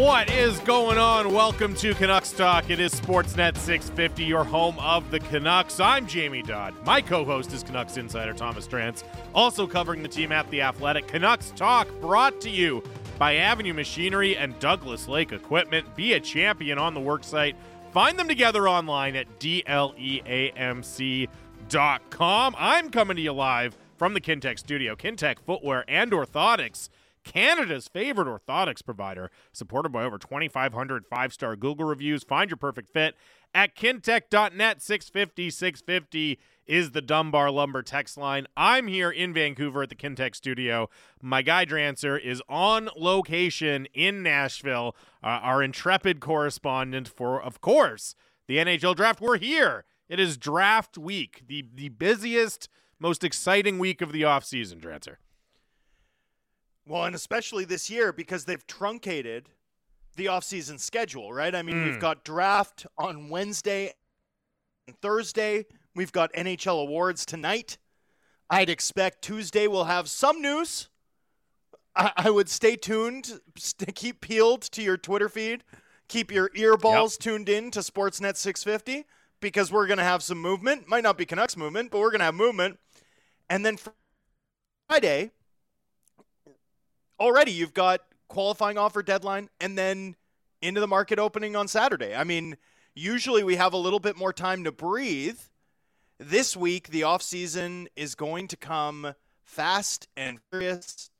What is going on? Welcome to Canucks Talk. It is Sportsnet 650, your home of the Canucks. I'm Jamie Dodd. My co host is Canucks insider Thomas Drance, also covering the team at The Athletic. Canucks Talk brought to you by Avenue Machinery and Douglas Lake Equipment. Be a champion on the worksite. Find them together online at dleamc.com. I'm coming to you live from the Kintec studio. Kintec Footwear and Orthotics Canada's favorite orthotics provider, supported by over 2,500 five star Google reviews. Find your perfect fit at kintec.net. 650 650 is the Dunbar Lumber text line. I'm here in Vancouver at the Kintec studio. My guy Drancer is on location in Nashville, uh, our intrepid correspondent for, of course, the NHL draft. We're here. It is draft week, the, the busiest, most exciting week of the offseason, Drancer. Well, and especially this year because they've truncated the offseason schedule, right? I mean, mm. we've hmm. got draft on Wednesday and Thursday. We've got NHL awards tonight. I'd expect Tuesday we'll have some news. I, I would stay tuned, st- keep peeled to your Twitter feed, keep your earballs yep. tuned in to Sportsnet 650 because we're going to have some movement. Might not be Canucks movement, but we're going to have movement. And then Friday, already you've got qualifying offer deadline and then into the market opening on Saturday. I mean, usually we have a little bit more time to breathe. This week, the offseason is going to come fast and furious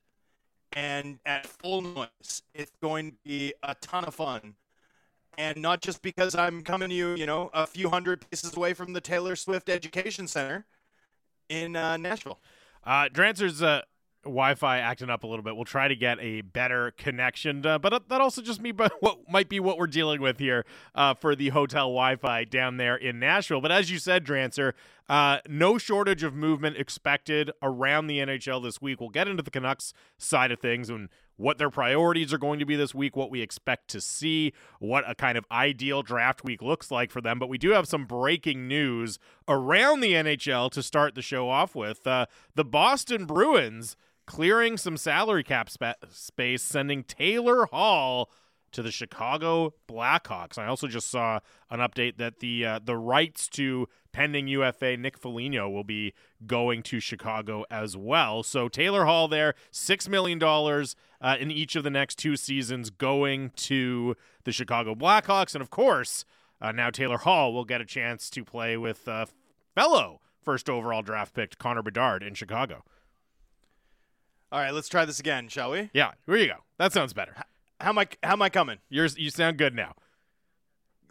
and at full noise. It's going to be a ton of fun. And not just because I'm coming to you, you know, a few hundred paces away from the Taylor Swift Education Center in uh, Nashville. Uh, Drancer's uh, Wi-Fi acting up a little bit. We'll try to get a better connection, uh, but that also just me, but what might be what we're dealing with here uh, for the hotel Wi-Fi down there in Nashville. But as you said, Drancer, uh, no shortage of movement expected around the NHL this week. We'll get into the Canucks side of things and what their priorities are going to be this week, what we expect to see, what a kind of ideal draft week looks like for them. But we do have some breaking news around the NHL to start the show off with. Uh, the Boston Bruins clearing some salary cap spa- space, sending Taylor Hall to the Chicago Blackhawks. I also just saw an update that the uh, the rights to pending UFA Nick Foligno will be going to Chicago as well. So Taylor Hall there, six million dollars uh, in each of the next two seasons going to the Chicago Blackhawks, and of course, uh, now Taylor Hall will get a chance to play with uh, fellow first overall draft pick Connor Bedard in Chicago. All right, let's try this again, shall we? Yeah, here you go. That sounds better. How am I? How am I coming? You're, you sound good now.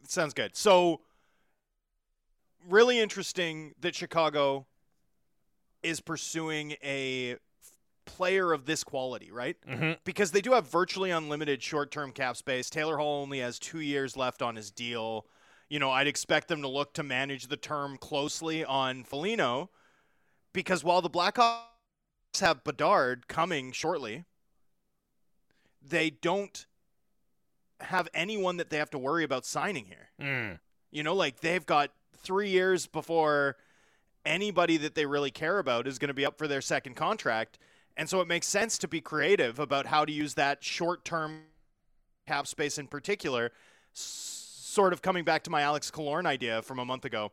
Sounds good. So, really interesting that Chicago is pursuing a player of this quality, right? Mm-hmm. Because they do have virtually unlimited short-term cap space. Taylor Hall only has two years left on his deal. You know, I'd expect them to look to manage the term closely on Foligno, because while the Blackhawks have Bedard coming shortly. They don't have anyone that they have to worry about signing here. Mm. You know, like they've got three years before anybody that they really care about is going to be up for their second contract. And so it makes sense to be creative about how to use that short term cap space in particular, sort of coming back to my Alex Killorn idea from a month ago.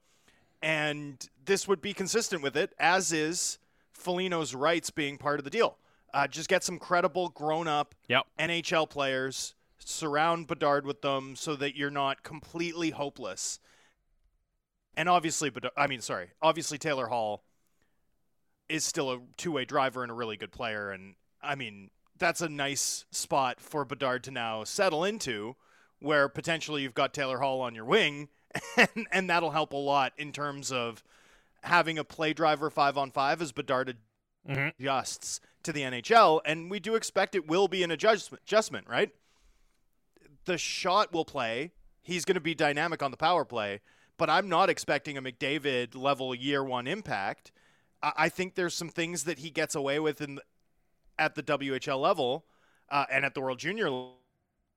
And this would be consistent with it, as is Foligno's rights being part of the deal. Uh, just get some credible, grown-up yep. NHL players, surround Bedard with them, so that you're not completely hopeless. And obviously, but I mean, sorry, obviously Taylor Hall is still a two-way driver and a really good player, and I mean that's a nice spot for Bedard to now settle into, where potentially you've got Taylor Hall on your wing, and, and that'll help a lot in terms of having a play driver five on five as Bedard mm-hmm. adjusts to the NHL, and we do expect it will be an adjustment, adjustment right? The shot will play. He's going to be dynamic on the power play, but I'm not expecting a McDavid level year one impact. I, I think there's some things that he gets away with in at the WHL level uh, and at the World Junior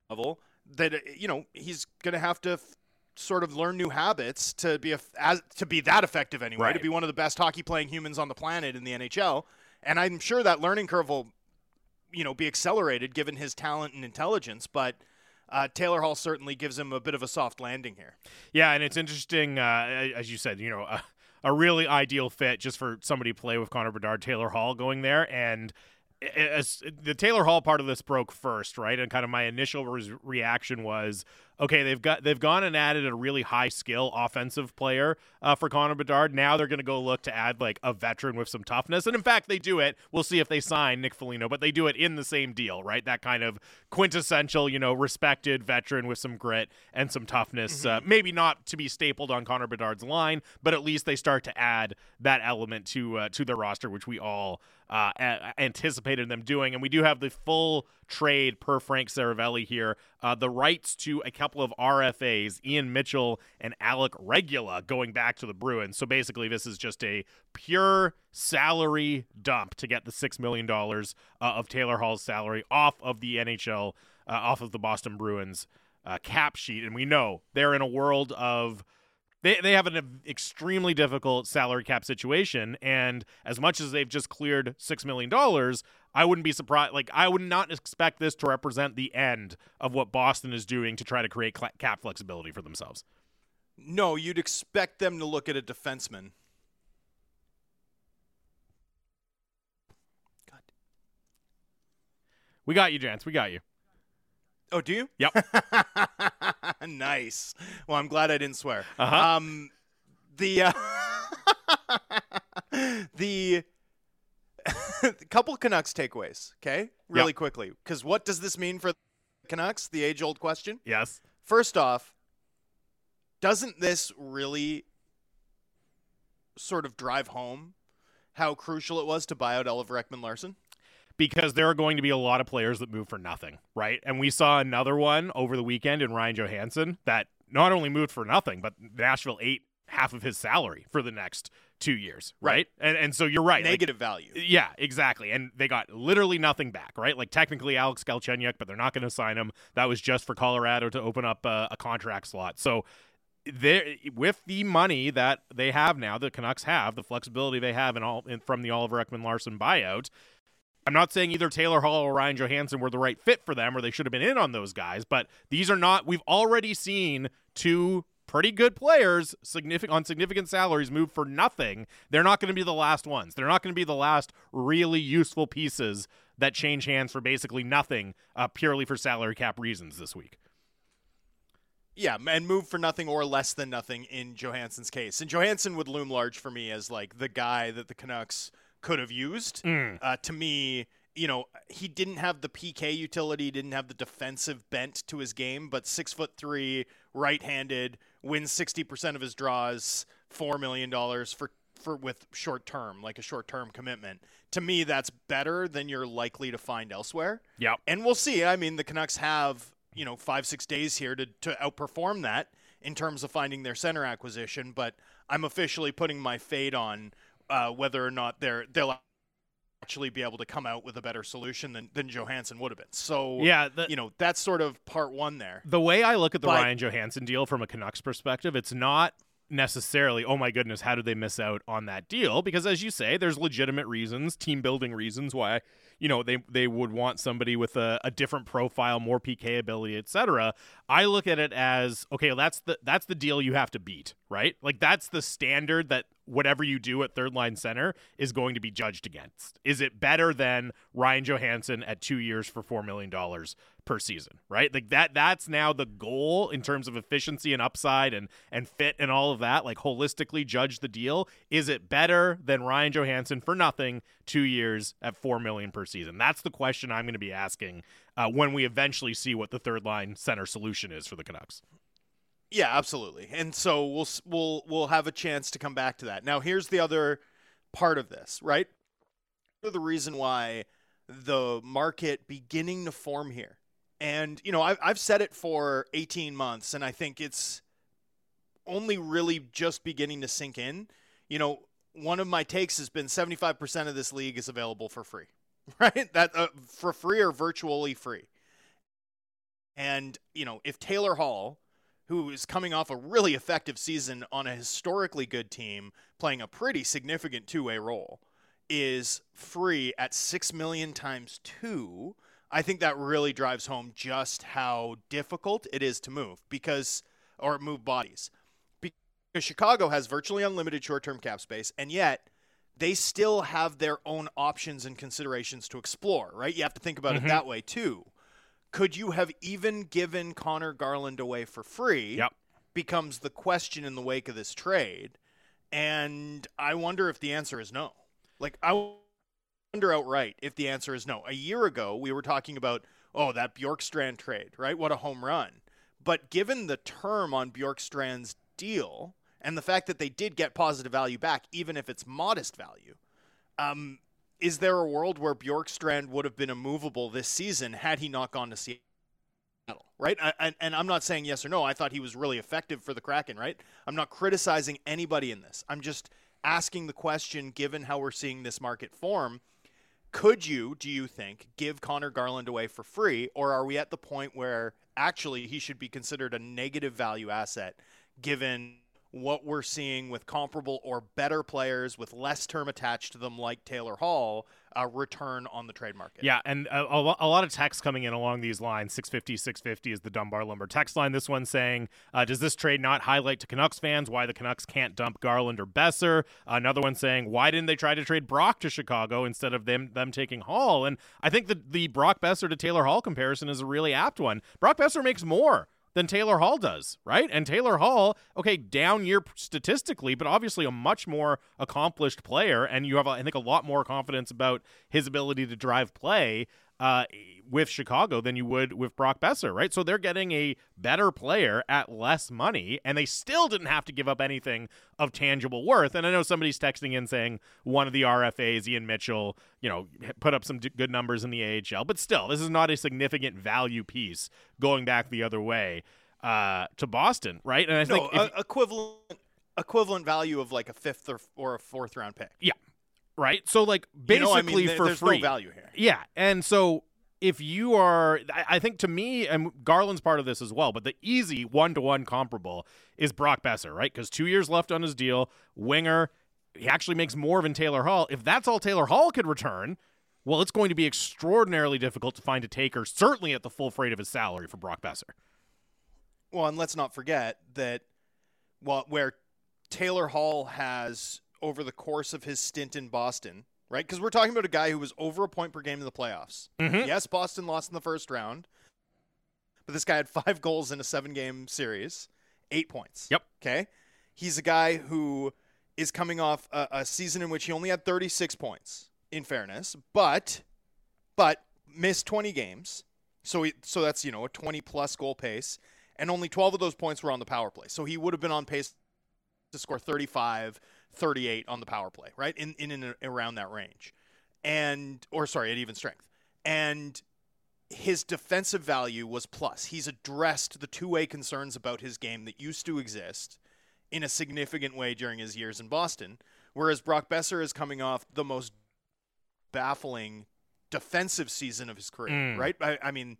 level that you know he's going to have to f- sort of learn new habits to be a, as to be that effective anyway, right. to be one of the best hockey playing humans on the planet in the NHL. And I'm sure that learning curve will, you know, be accelerated given his talent and intelligence. But uh, Taylor Hall certainly gives him a bit of a soft landing here. Yeah, and it's interesting, uh, as you said, you know, a, a really ideal fit just for somebody to play with Connor Bedard, Taylor Hall going there, and as the Taylor Hall part of this broke first, right? And kind of my initial re- reaction was, okay, they've got they've gone and added a really high skill offensive player uh, for Connor Bedard. Now they're going to go look to add like a veteran with some toughness, and in fact, they do it. We'll see if they sign Nick Foligno, but they do it in the same deal, right? That kind of quintessential, you know, respected veteran with some grit and some toughness. Uh, mm-hmm. Uh, maybe not to be stapled on Connor Bedard's line, but at least they start to add that element to uh, to their roster, which we all uh, anticipated them doing. And we do have the full trade per Frank Seravalli here. Uh, the rights to a couple of RFAs, Ian Mitchell and Alec Regula, going back to the Bruins. So basically, this is just a pure salary dump to get the $6 million uh, of Taylor Hall's salary off of the NHL, uh, off of the Boston Bruins uh, cap sheet. And we know they're in a world of they they have an extremely difficult salary cap situation, and as much as they've just cleared six million dollars, I wouldn't be surprised. Like I would not expect this to represent the end of what Boston is doing to try to create cap flexibility for themselves. No, you'd expect them to look at a defenseman. God. We got you, Jance. We got you. Oh, do you? Yep. nice. Well, I'm glad I didn't swear. Uh-huh. Um, the uh, the couple Canucks takeaways. Okay, really yep. quickly, because what does this mean for Canucks? The age-old question. Yes. First off, doesn't this really sort of drive home how crucial it was to buy out Oliver Ekman-Larsson? because there are going to be a lot of players that move for nothing, right? And we saw another one over the weekend in Ryan Johansen that not only moved for nothing, but Nashville ate half of his salary for the next two years, right? And and so you're right, negative like, value. Yeah, exactly. And they got literally nothing back, right? Like technically Alex Galchenyuk, but they're not going to sign him. That was just for Colorado to open up a, a contract slot. So there with the money that they have now, the Canucks have the flexibility they have in all in, from the Oliver Ekman-Larsson buyout I'm not saying either Taylor Hall or Ryan Johansen were the right fit for them or they should have been in on those guys, but these are not we've already seen two pretty good players significant on significant salaries move for nothing. They're not going to be the last ones. They're not going to be the last really useful pieces that change hands for basically nothing uh, purely for salary cap reasons this week. Yeah, and move for nothing or less than nothing in Johansen's case. And Johansen would loom large for me as like the guy that the Canucks could have used. Mm. Uh, to me, you know, he didn't have the PK utility, didn't have the defensive bent to his game, but six foot three, right-handed, wins sixty percent of his draws, four million dollars for for with short term, like a short term commitment. To me, that's better than you're likely to find elsewhere. Yeah, and we'll see. I mean, the Canucks have you know five six days here to to outperform that in terms of finding their center acquisition, but I'm officially putting my fade on uh, whether or not they're they'll actually be able to come out with a better solution than, than Johansen would have been. So yeah, the, you know that's sort of part one there. The way I look at the but, Ryan Johansen deal from a Canucks perspective, it's not necessarily, oh my goodness, how did they miss out on that deal? Because as you say, there's legitimate reasons, team building reasons why you know they they would want somebody with a, a different profile, more PK ability, etc. I look at it as okay, that's the that's the deal you have to beat, right? Like that's the standard that whatever you do at third line center is going to be judged against. Is it better than Ryan Johansen at two years for four million dollars per season? Right? Like that that's now the goal in terms of efficiency and upside and and fit and all of that. Like holistically judge the deal. Is it better than Ryan Johansen for nothing two years at four million per season? That's the question I'm going to be asking uh, when we eventually see what the third line center solution is for the Canucks. Yeah, absolutely. And so we'll we'll we'll have a chance to come back to that. Now, here's the other part of this, right? The reason why the market beginning to form here, and you know, I've I've said it for 18 months, and I think it's only really just beginning to sink in. You know, one of my takes has been 75% of this league is available for free, right? That uh, for free or virtually free. And you know, if Taylor Hall who is coming off a really effective season on a historically good team, playing a pretty significant two way role, is free at six million times two. I think that really drives home just how difficult it is to move because or move bodies. Because Chicago has virtually unlimited short-term cap space and yet they still have their own options and considerations to explore, right? You have to think about Mhm. it that way too. Could you have even given Conor Garland away for free? Yep. Becomes the question in the wake of this trade. And I wonder if the answer is no. Like, I wonder outright if the answer is no. A year ago, we were talking about, oh, that Bjorkstrand trade, right? What a home run. But given the term on Bjorkstrand's deal and the fact that they did get positive value back, even if it's modest value, um, is there a world where Bjorkstrand would have been immovable this season had he not gone to Seattle? Right? I, and, and I'm not saying yes or no. I thought he was really effective for the Kraken, right? I'm not criticizing anybody in this. I'm just asking the question given how we're seeing this market form, could you, do you think, give Conor Garland away for free, or are we at the point where actually he should be considered a negative value asset given what we're seeing with comparable or better players with less term attached to them, like Taylor Hall, uh, return on the trade market? Yeah, and a, a, lo- a lot of text coming in along these lines. 650, 650 is the Dunbar Lumber text line. This one saying, uh, Does this trade not highlight to Canucks fans why the Canucks can't dump Garland or Boeser? Another one saying, Why didn't they try to trade Brock to Chicago instead of them them taking Hall? And I think the, the Brock Boeser to Taylor Hall comparison is a really apt one. Brock Boeser makes more than Taylor Hall does, right? And Taylor Hall, okay, down year statistically, but obviously a much more accomplished player, and you have, I think, a lot more confidence about his ability to drive play uh, with Chicago than you would with Brock Boeser, right? So they're getting a better player at less money, and they still didn't have to give up anything of tangible worth. And I know somebody's texting in saying one of the RFAs, Ian Mitchell, you know, put up some d- good numbers in the AHL, but still, this is not a significant value piece going back the other way uh, to Boston, right? And I no, think if, uh, equivalent equivalent value of like a fifth or, or a fourth round pick. Right. So like You basically know, I mean, there- for free, no value here. Yeah, and so if you are, I- I think to me, and Garland's part of this as well, but the easy one to one comparable is Brock Boeser, right? Because two years left on his deal, winger, he actually makes more than Taylor Hall. If that's all Taylor Hall could return, well, it's going to be extraordinarily difficult to find a taker, certainly at the full freight of his salary for Brock Boeser. Well, and let's not forget that well, where Taylor Hall has over the course of his stint in Boston, right? Because we're talking about a guy who was over a point per game in the playoffs. Mhm. Yes, Boston lost in the first round, but this guy had five goals in a seven-game series, eight points. Yep. Okay, he's a guy who is coming off a, a season in which he only had 36 points. In fairness, but but missed 20 games. So he, so that's you know a 20 plus goal pace, and only 12 of those points were on the power play. So he would have been on pace to score 35, 38 on the power play, right? In in and around that range, and or sorry, at even strength, and his defensive value was plus. He's addressed the two way concerns about his game that used to exist in a significant way during his years in Boston. Whereas Brock Boeser is coming off the most baffling defensive season of his career, Mm. right? I, I mean,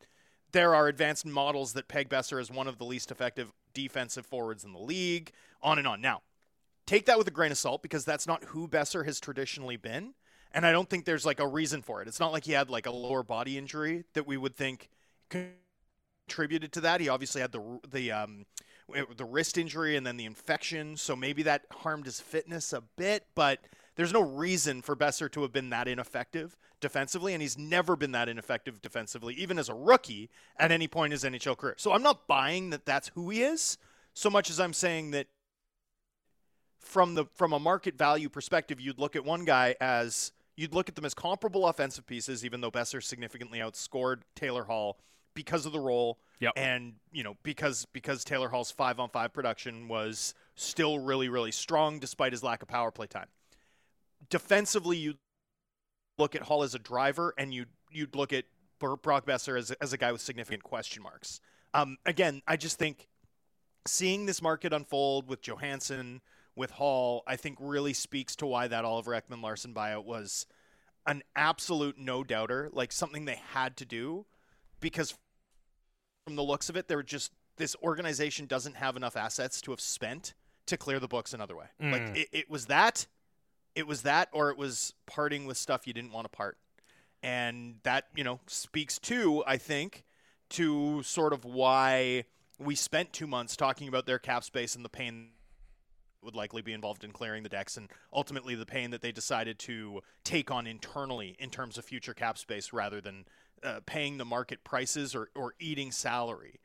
there are advanced models that peg Boeser as one of the least effective defensive forwards in the league, on and on. Now, take that with a grain of salt because that's not who Boeser has traditionally been. And I don't think there's like a reason for it. It's not like he had like a lower body injury that we would think contributed to that. He obviously had the the um, the wrist injury and then the infection, so maybe that harmed his fitness a bit. But there's no reason for Boeser to have been that ineffective defensively, and he's never been that ineffective defensively, even as a rookie at any point in his NHL career. So I'm not buying that that's who he is, so much as I'm saying that from the from a market value perspective, you'd look at one guy as you'd look at them as comparable offensive pieces, even though Boeser significantly outscored Taylor Hall because of the role Yep. and you know because because Taylor Hall's five on five production was still really really strong despite his lack of power play time. Defensively, you look at Hall as a driver, and you you'd look at Brock Boeser as a, as a guy with significant question marks. Um, again, I just think seeing this market unfold with Johansen, with Hall, I think really speaks to why that Oliver Ekman Larsson buyout was an absolute no doubter, like something they had to do because from the looks of it, they're just this organization doesn't have enough assets to have spent to clear the books another way. Like Mm. it, it was that, it was that, or it was parting with stuff you didn't want to part. And that, you know, speaks to, I think, to sort of why we spent two months talking about their cap space and the pain would likely be involved in clearing the decks and ultimately the pain that they decided to take on internally in terms of future cap space rather than uh, paying the market prices or, or eating salary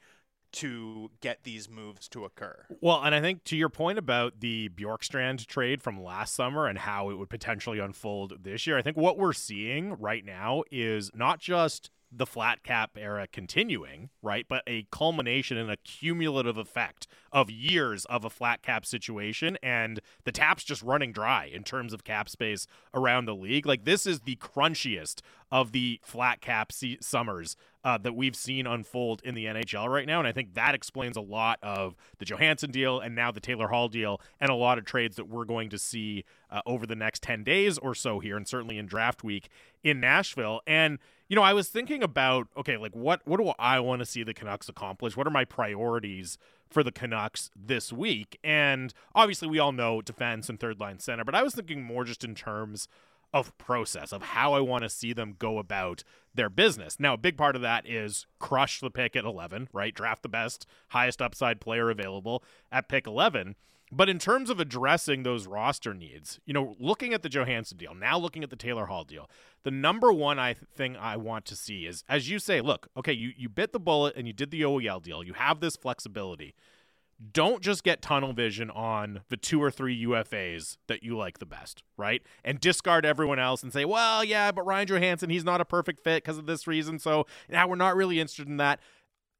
to get these moves to occur. Well, and I think to your point about the Bjorkstrand trade from last summer and how it would potentially unfold this year, I think what we're seeing right now is not just the flat cap era continuing, right? But a culmination and a cumulative effect of years of a flat cap situation and the tap's just running dry in terms of cap space around the league. Like this is the crunchiest of the flat cap se- summers uh, that we've seen unfold in the NHL right now. And I think that explains a lot of the Johansen deal and now the Taylor Hall deal and a lot of trades that we're going to see uh, over the next 10 days or so here and certainly in draft week in Nashville. And you know, I was thinking about okay, like what what do I want to see the Canucks accomplish? What are my priorities for the Canucks this week? And obviously, we all know defense and third line center, but I was thinking more just in terms of process of how I want to see them go about their business. Now, a big part of that is crush the pick at 11, right? Draft the best, highest upside player available at pick 11. But in terms of addressing those roster needs, you know, looking at the Johansen deal, now looking at the Taylor Hall deal, the number one I th- thing I want to see is, as you say, look, okay, you, you bit the bullet and you did the OEL deal. You have this flexibility. Don't just get tunnel vision on the two or three UFAs that you like the best, right? And discard everyone else and say, well, yeah, but Ryan Johansen, he's not a perfect fit because of this reason. So now we're not really interested in that.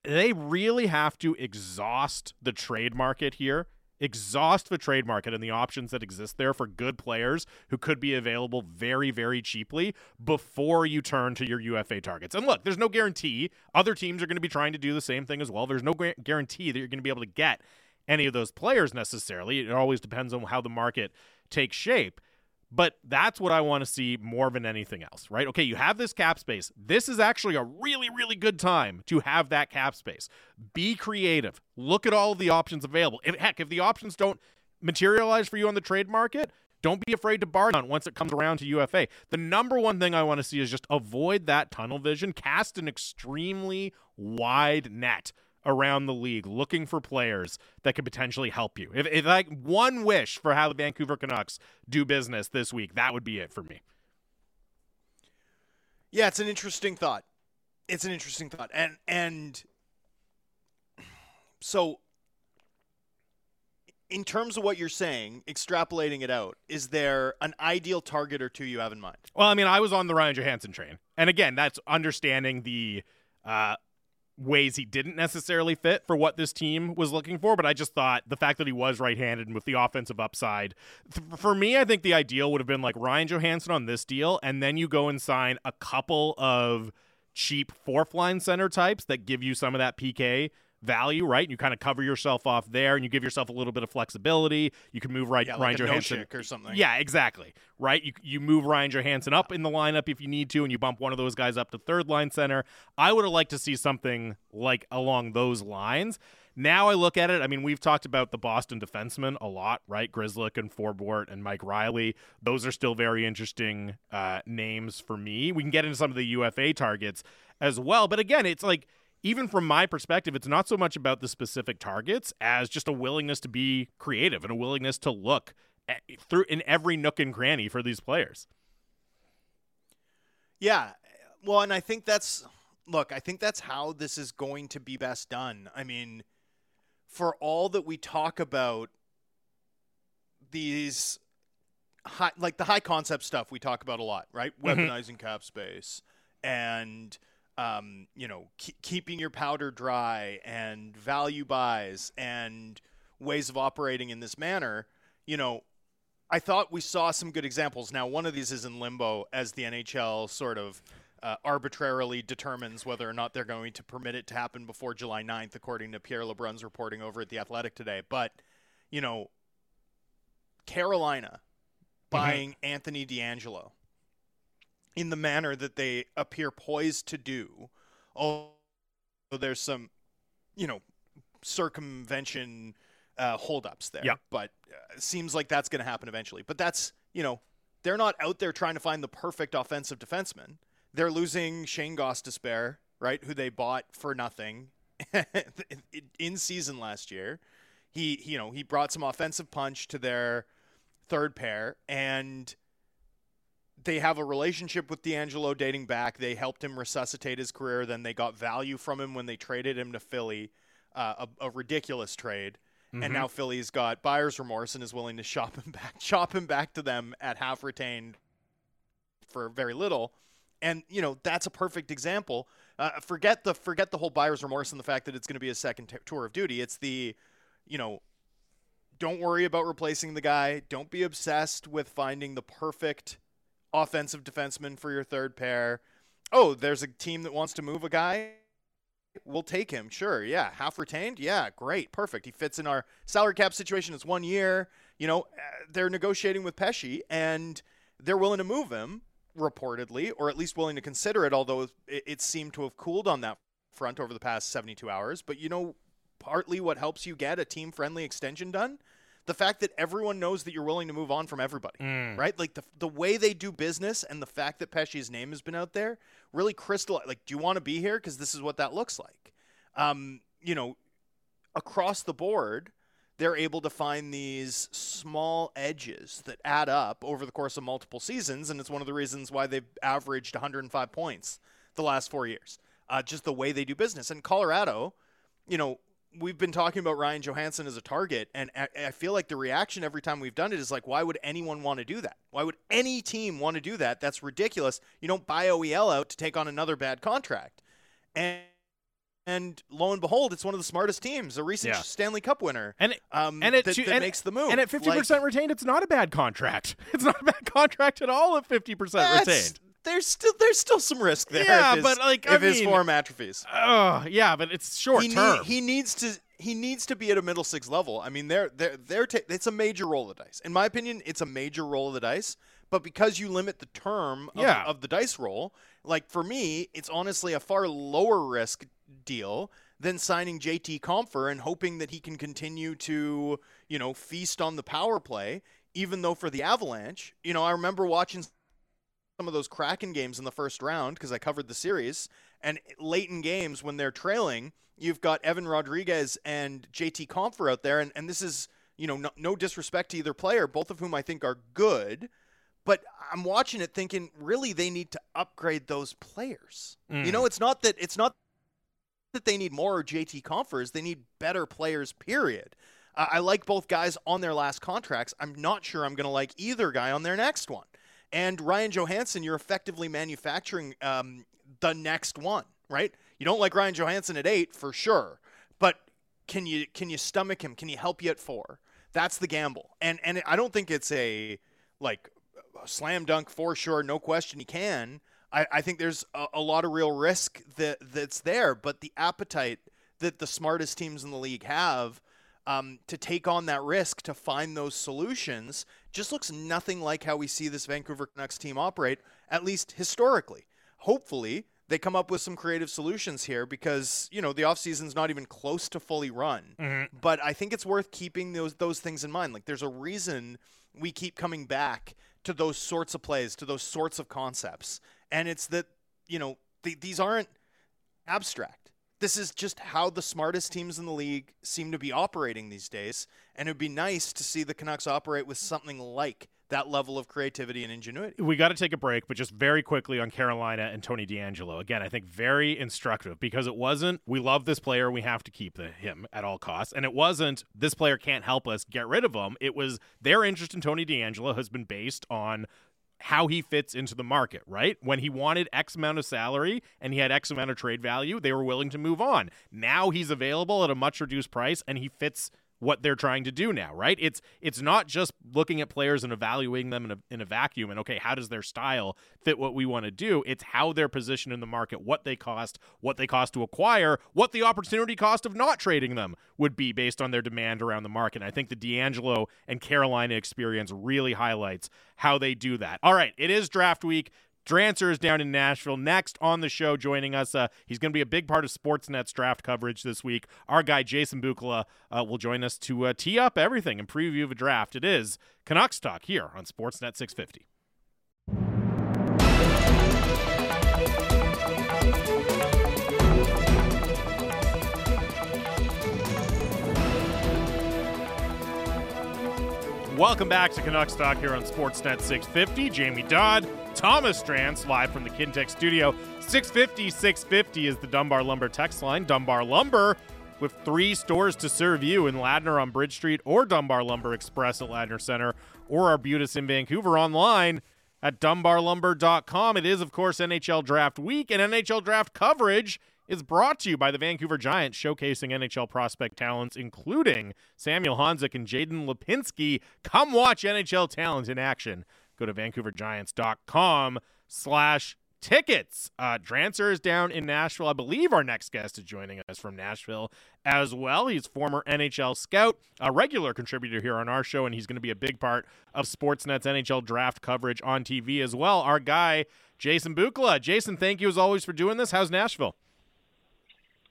They really have to exhaust the trade market here exhaust the trade market and the options that exist there for good players who could be available very, very cheaply before you turn to your UFA targets. And look, there's no guarantee. Other teams are going to be trying to do the same thing as well. There's no guarantee that you're going to be able to get any of those players necessarily. It always depends on how the market takes shape. But that's what I want to see more than anything else, right? Okay, you have this cap space. This is actually a really, really good time to have that cap space. Be creative. Look at all the options available. If, heck, if the options don't materialize for you on the trade market, don't be afraid to bargain on once it comes around to UFA. The number one thing I want to see is just avoid that tunnel vision, cast an extremely wide net around the league looking for players that could potentially help you. If, if like one wish for how the Vancouver Canucks do business this week, that would be it for me. Yeah, it's an interesting thought. It's an interesting thought. And and so in terms of what you're saying, extrapolating it out, is there an ideal target or two you have in mind? Well, I mean, I was on the Ryan Johansen train. And again, that's understanding the uh, ways he didn't necessarily fit for what this team was looking for, but I just thought the fact that he was right-handed and with the offensive upside, th- for me, I think the ideal would have been like Ryan Johansen on this deal, and then you go and sign a couple of cheap fourth line center types that give you some of that PK value, right? And you kind of cover yourself off there, and you give yourself a little bit of flexibility. You can move right, yeah, Ryan like Johansen or something. Yeah, exactly. Right. You you move Ryan Johansen up in the lineup if you need to, and you bump one of those guys up to third line center. I would have liked to see something like along those lines. Now I look at it. I mean, we've talked about the Boston defensemen a lot, right? Grzelcyk and Forbort and Mike Reilly. Those are still very interesting uh, names for me. We can get into some of the UFA targets as well, but again, it's like even from my perspective, it's not so much about the specific targets as just a willingness to be creative and a willingness to look at, through in every nook and cranny for these players. Yeah. Well, and I think that's look, I think that's how this is going to be best done. I mean, for all that we talk about these high like the high concept stuff we talk about a lot, right? Mm-hmm. Weaponizing cap space and um, you know, keeping your powder dry and value buys and ways of operating in this manner, you know, I thought we saw some good examples. Now, one of these is in limbo as the NHL sort of uh, arbitrarily determines whether or not they're going to permit it to happen before July 9th, according to Pierre LeBrun's reporting over at The Athletic today. But, you know, Carolina mm-hmm. buying mm-hmm. Anthony DeAngelo in the manner that they appear poised to do. Although there's some, you know, circumvention uh, holdups there. Yeah. But uh, seems like that's going to happen eventually. But that's, you know, they're not out there trying to find the perfect offensive defenseman. they're losing Shane Gostisbehere, right, who they bought for nothing in season last year. He, you know, he brought some offensive punch to their third pair, and they have a relationship with DeAngelo dating back. They helped him resuscitate his career. Then they got value from him when they traded him to Philly, uh, a, a, ridiculous trade. Mm-hmm. And now Philly's got buyer's remorse and is willing to shop him back, shop him back to them at half retained for very little. And you know that's a perfect example. Uh, forget the forget the whole buyer's remorse and the fact that it's going to be a second t- tour of duty. It's the, you know, don't worry about replacing the guy. Don't be obsessed with finding the perfect offensive defenseman for your third pair. Oh, there's a team that wants to move a guy. We'll take him. Sure. Yeah. Half retained. Yeah. Great. Perfect. He fits in our salary cap situation. It's one year. You know, uh, they're negotiating with Pesce and they're willing to move him, reportedly, or at least willing to consider it, although it, it seemed to have cooled on that front over the past 72 hours. But you know, partly what helps you get a team friendly extension done the fact that everyone knows that you're willing to move on from everybody, mm. right? Like the the way they do business and the fact that Pesce's name has been out there really crystal. Like, do you want to be here? Because this is what that looks like. Um, you know, across the board, they're able to find these small edges that add up over the course of multiple seasons, and it's one of the reasons why they've averaged 105 points the last four years. Uh, just the way they do business. And Colorado, you know, we've been talking about Ryan Johansen as a target, and I feel like the reaction every time we've done it is like, why would anyone want to do that? Why would any team want to do that? That's ridiculous. You don't buy OEL out to take on another bad contract. And and lo and behold, it's one of the smartest teams, a recent yeah. Stanley Cup winner, and it, um, and it that, that and, makes the move. And at fifty percent like, retained, it's not a bad contract. It's not a bad contract at all at fifty percent retained there's still there's still some risk there. Yeah, his, but like if I his mean, form atrophies. Oh, yeah, but it's short he term. Need, he needs to he needs to be at a middle six level. I mean, they're they're they're ta- it's a major roll of the dice. In my opinion, it's a major roll of the dice. But because you limit the term of, yeah. of the dice roll, like for me, it's honestly a far lower risk deal than signing JT Compher and hoping that he can continue to, you know, feast on the power play. Even though for the Avalanche, you know, I remember watching some of those Kraken games in the first round because I covered the series. And late in games when they're trailing, you've got Evan Rodrigues and JT Compher out there. And, and this is, you know, no, no disrespect to either player, both of whom I think are good. But I'm watching it thinking, really, they need to upgrade those players. Mm. You know, it's not that it's not that they need more JT Comphers; they need better players. Period. Uh, I like both guys on their last contracts. I'm not sure I'm going to like either guy on their next one and Ryan Johansen, you're effectively manufacturing um, the next one, right? You don't like Ryan Johansen at eight for sure, but can you can you stomach him? Can he help you at four? That's the gamble, and and I don't think it's a like a slam dunk for sure, no question he can. I, I think there's a, a lot of real risk that that's there, but the appetite that the smartest teams in the league have um, to take on that risk to find those solutions just looks nothing like how we see this Vancouver Canucks team operate, at least historically. Hopefully, they come up with some creative solutions here because, you know, the offseason's not even close to fully run. Mm-hmm. But I think it's worth keeping those those things in mind. Like there's a reason we keep coming back to those sorts of plays, to those sorts of concepts. And it's that, you know, th- these aren't abstract this is just how the smartest teams in the league seem to be operating these days. And it would be nice to see the Canucks operate with something like that level of creativity and ingenuity. We got to take a break, but just very quickly on Carolina and Tony DeAngelo. Again, I think very instructive because it wasn't, we love this player, we have to keep the, him at all costs. And it wasn't, this player can't help us, get rid of him. It was their interest in Tony DeAngelo has been based on how he fits into the market, right? When he wanted X amount of salary and he had X amount of trade value, they were willing to move on. Now he's available at a much reduced price and he fits what they're trying to do now, right? It's it's not just looking at players and evaluating them in a, in a vacuum and okay, how does their style fit what we want to do? It's how they're positioned in the market, what they cost, what they cost to acquire, what the opportunity cost of not trading them would be based on their demand around the market. And I think the DeAngelo and Carolina experience really highlights how they do that. All right, it is draft week. Drancer is down in Nashville. Next on the show, joining us, uh, he's going to be a big part of Sportsnet's draft coverage this week. Our guy Jason Bukala uh, will join us to uh, tee up everything and preview of the draft. It is Canucks talk here on Sportsnet 650. Welcome back to Canucks Talk here on Sportsnet 650. Jamie Dodd, Thomas Drance, live from the Kintec studio. 650 650 is the Dunbar Lumber text line. Dunbar Lumber with three stores to serve you in Ladner on Bridge Street or Dunbar Lumber Express at Ladner Center or Arbutus in Vancouver online at dunbarlumber.com. It is, of course, NHL Draft Week and NHL Draft coverage is brought to you by the Vancouver Giants, showcasing NHL prospect talents, including Samuel Honzek and Jaden Lipinski. Come watch NHL talent in action. Go to vancouvergiants.com slash tickets. Uh, Drancer is down in Nashville. I believe our next guest is joining us from Nashville as well. He's former NHL scout, a regular contributor here on our show, and he's going to be a big part of Sportsnet's NHL draft coverage on TV as well. Our guy, Jason Bukala. Jason, thank you as always for doing this. How's Nashville?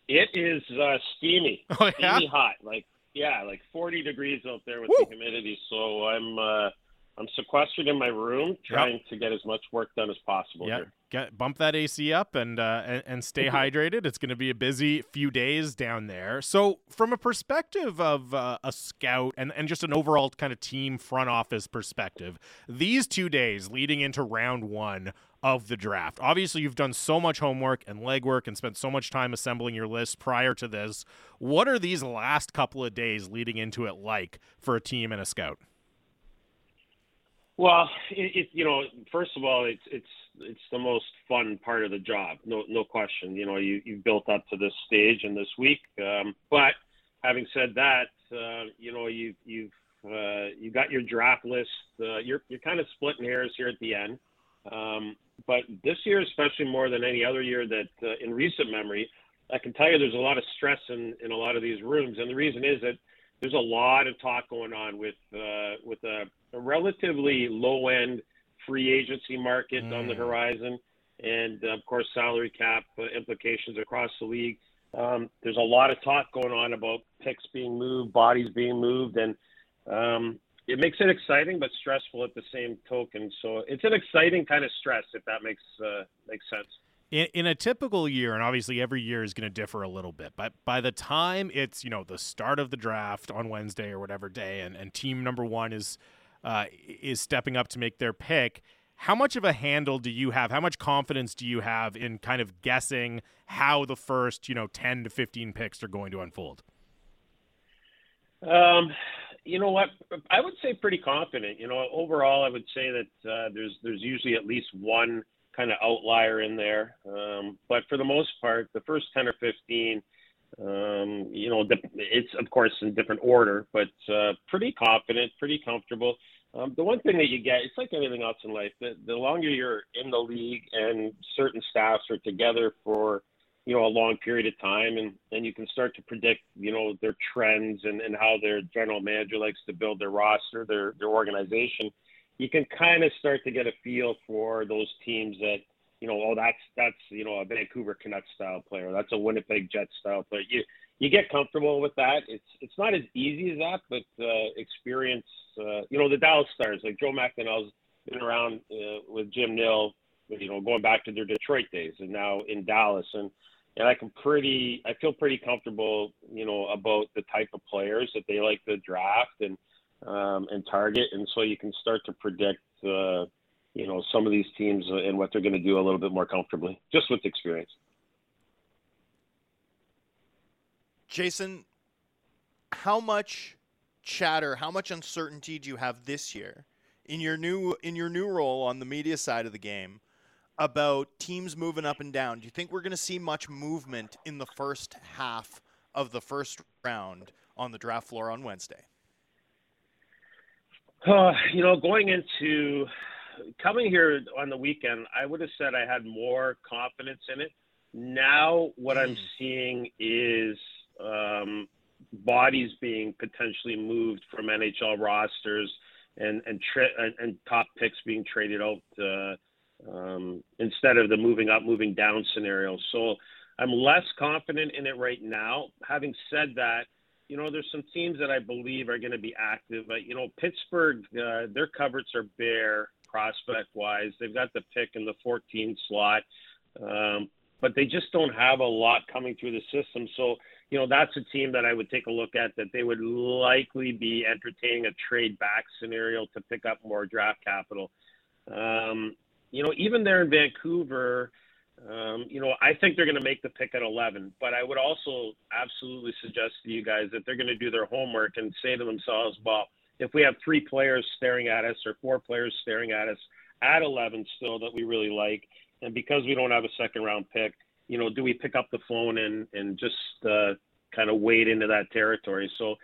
It is uh, steamy, Oh, yeah? steamy hot. Like yeah, like 40 degrees out there with Woo! the humidity. So I'm uh, I'm sequestered in my room, trying to get as much work done as possible Yeah, get bump that AC up and uh, and, and stay hydrated. It's going to be a busy few days down there. So, from a perspective of uh, a scout and and just an overall kind of team front office perspective, these two days leading into round one of the draft. Obviously, you've done so much homework and legwork and spent so much time assembling your list prior to this. What are these last couple of days leading into it like for a team and a scout? Well, it, it you know, first of all, it's it's it's the most fun part of the job, no no question. You know, you you built up to this stage and this week. Um, but having said that, uh, you know, you you've uh, you got your draft list. Uh, you're you're kind of splitting hairs here at the end. Um, but this year, especially more than any other year that uh, in recent memory, I can tell you there's a lot of stress in, in a lot of these rooms, and the reason is that there's a lot of talk going on with uh, with a, a relatively low end free agency market on the Mm. horizon, and of course salary cap uh, implications across the league. Um, there's a lot of talk going on about picks being moved, bodies being moved, and um, it makes it exciting but stressful at the same token. So it's an exciting kind of stress, if that makes uh, makes sense. in, in a typical year, and obviously every year is going to differ a little bit, but by the time it's you know the start of the draft on Wednesday or whatever day, and, and team number one is uh, is stepping up to make their pick, how much of a handle do you have? How much confidence do you have in kind of guessing how the first you know ten to fifteen picks are going to unfold? Um, you know what? I would say pretty confident. You know, overall, I would say that uh, there's there's usually at least one kind of outlier in there. Um, but for the most part, the first ten or fifteen, um, you know, it's of course in different order, but uh, pretty confident, pretty comfortable. Um, the one thing that you get, it's like anything else in life. The, the longer you're in the league and certain staffs are together for you know a long period of time and and you can start to predict you know their trends and and how their general manager likes to build their roster their their organization. You can kind of start to get a feel for those teams that you know oh that's that's you know a Vancouver Canucks style player. That's a Winnipeg Jets style player. You you get comfortable with that. It's it's not as easy as that but uh experience uh you know the Dallas Stars like Joe McDonnell's been around uh, with Jim Nill you know going back to their Detroit days and now in Dallas. And and I can pretty I feel pretty comfortable, you know, about the type of players that they like to draft and um, and target, and so you can start to predict, uh, you know, some of these teams and what they're going to do a little bit more comfortably, just with experience. Jason, how much chatter, how much uncertainty do you have this year in your new in your new role on the media side of the game about teams moving up and down? Do you think we're going to see much movement in the first half of the first round on the draft floor on Wednesday? Uh, you know, going into coming here on the weekend, I would have said I had more confidence in it. Now, what I'm Mm. seeing is um, bodies being potentially moved from NHL rosters and and, tra- and, and top picks being traded out uh, um, instead of the moving up, moving down scenario. So I'm less confident in it right now. Having said that, you know, there's some teams that I believe are going to be active. Uh, you know, Pittsburgh, uh, their cupboards are bare prospect wise. They've got the pick in the 14 slot. Um, but they just don't have a lot coming through the system. So, you know, that's a team that I would take a look at that they would likely be entertaining a trade back scenario to pick up more draft capital. Um, you know, even there in Vancouver, um, you know, I think they're going to make the pick at 11, but I would also absolutely suggest to you guys that they're going to do their homework and say to themselves, well, if we have three players staring at us or four players staring at us at 11 still that we really like, and because we don't have a second round pick, you know, do we pick up the phone and and just uh, kind of wade into that territory? So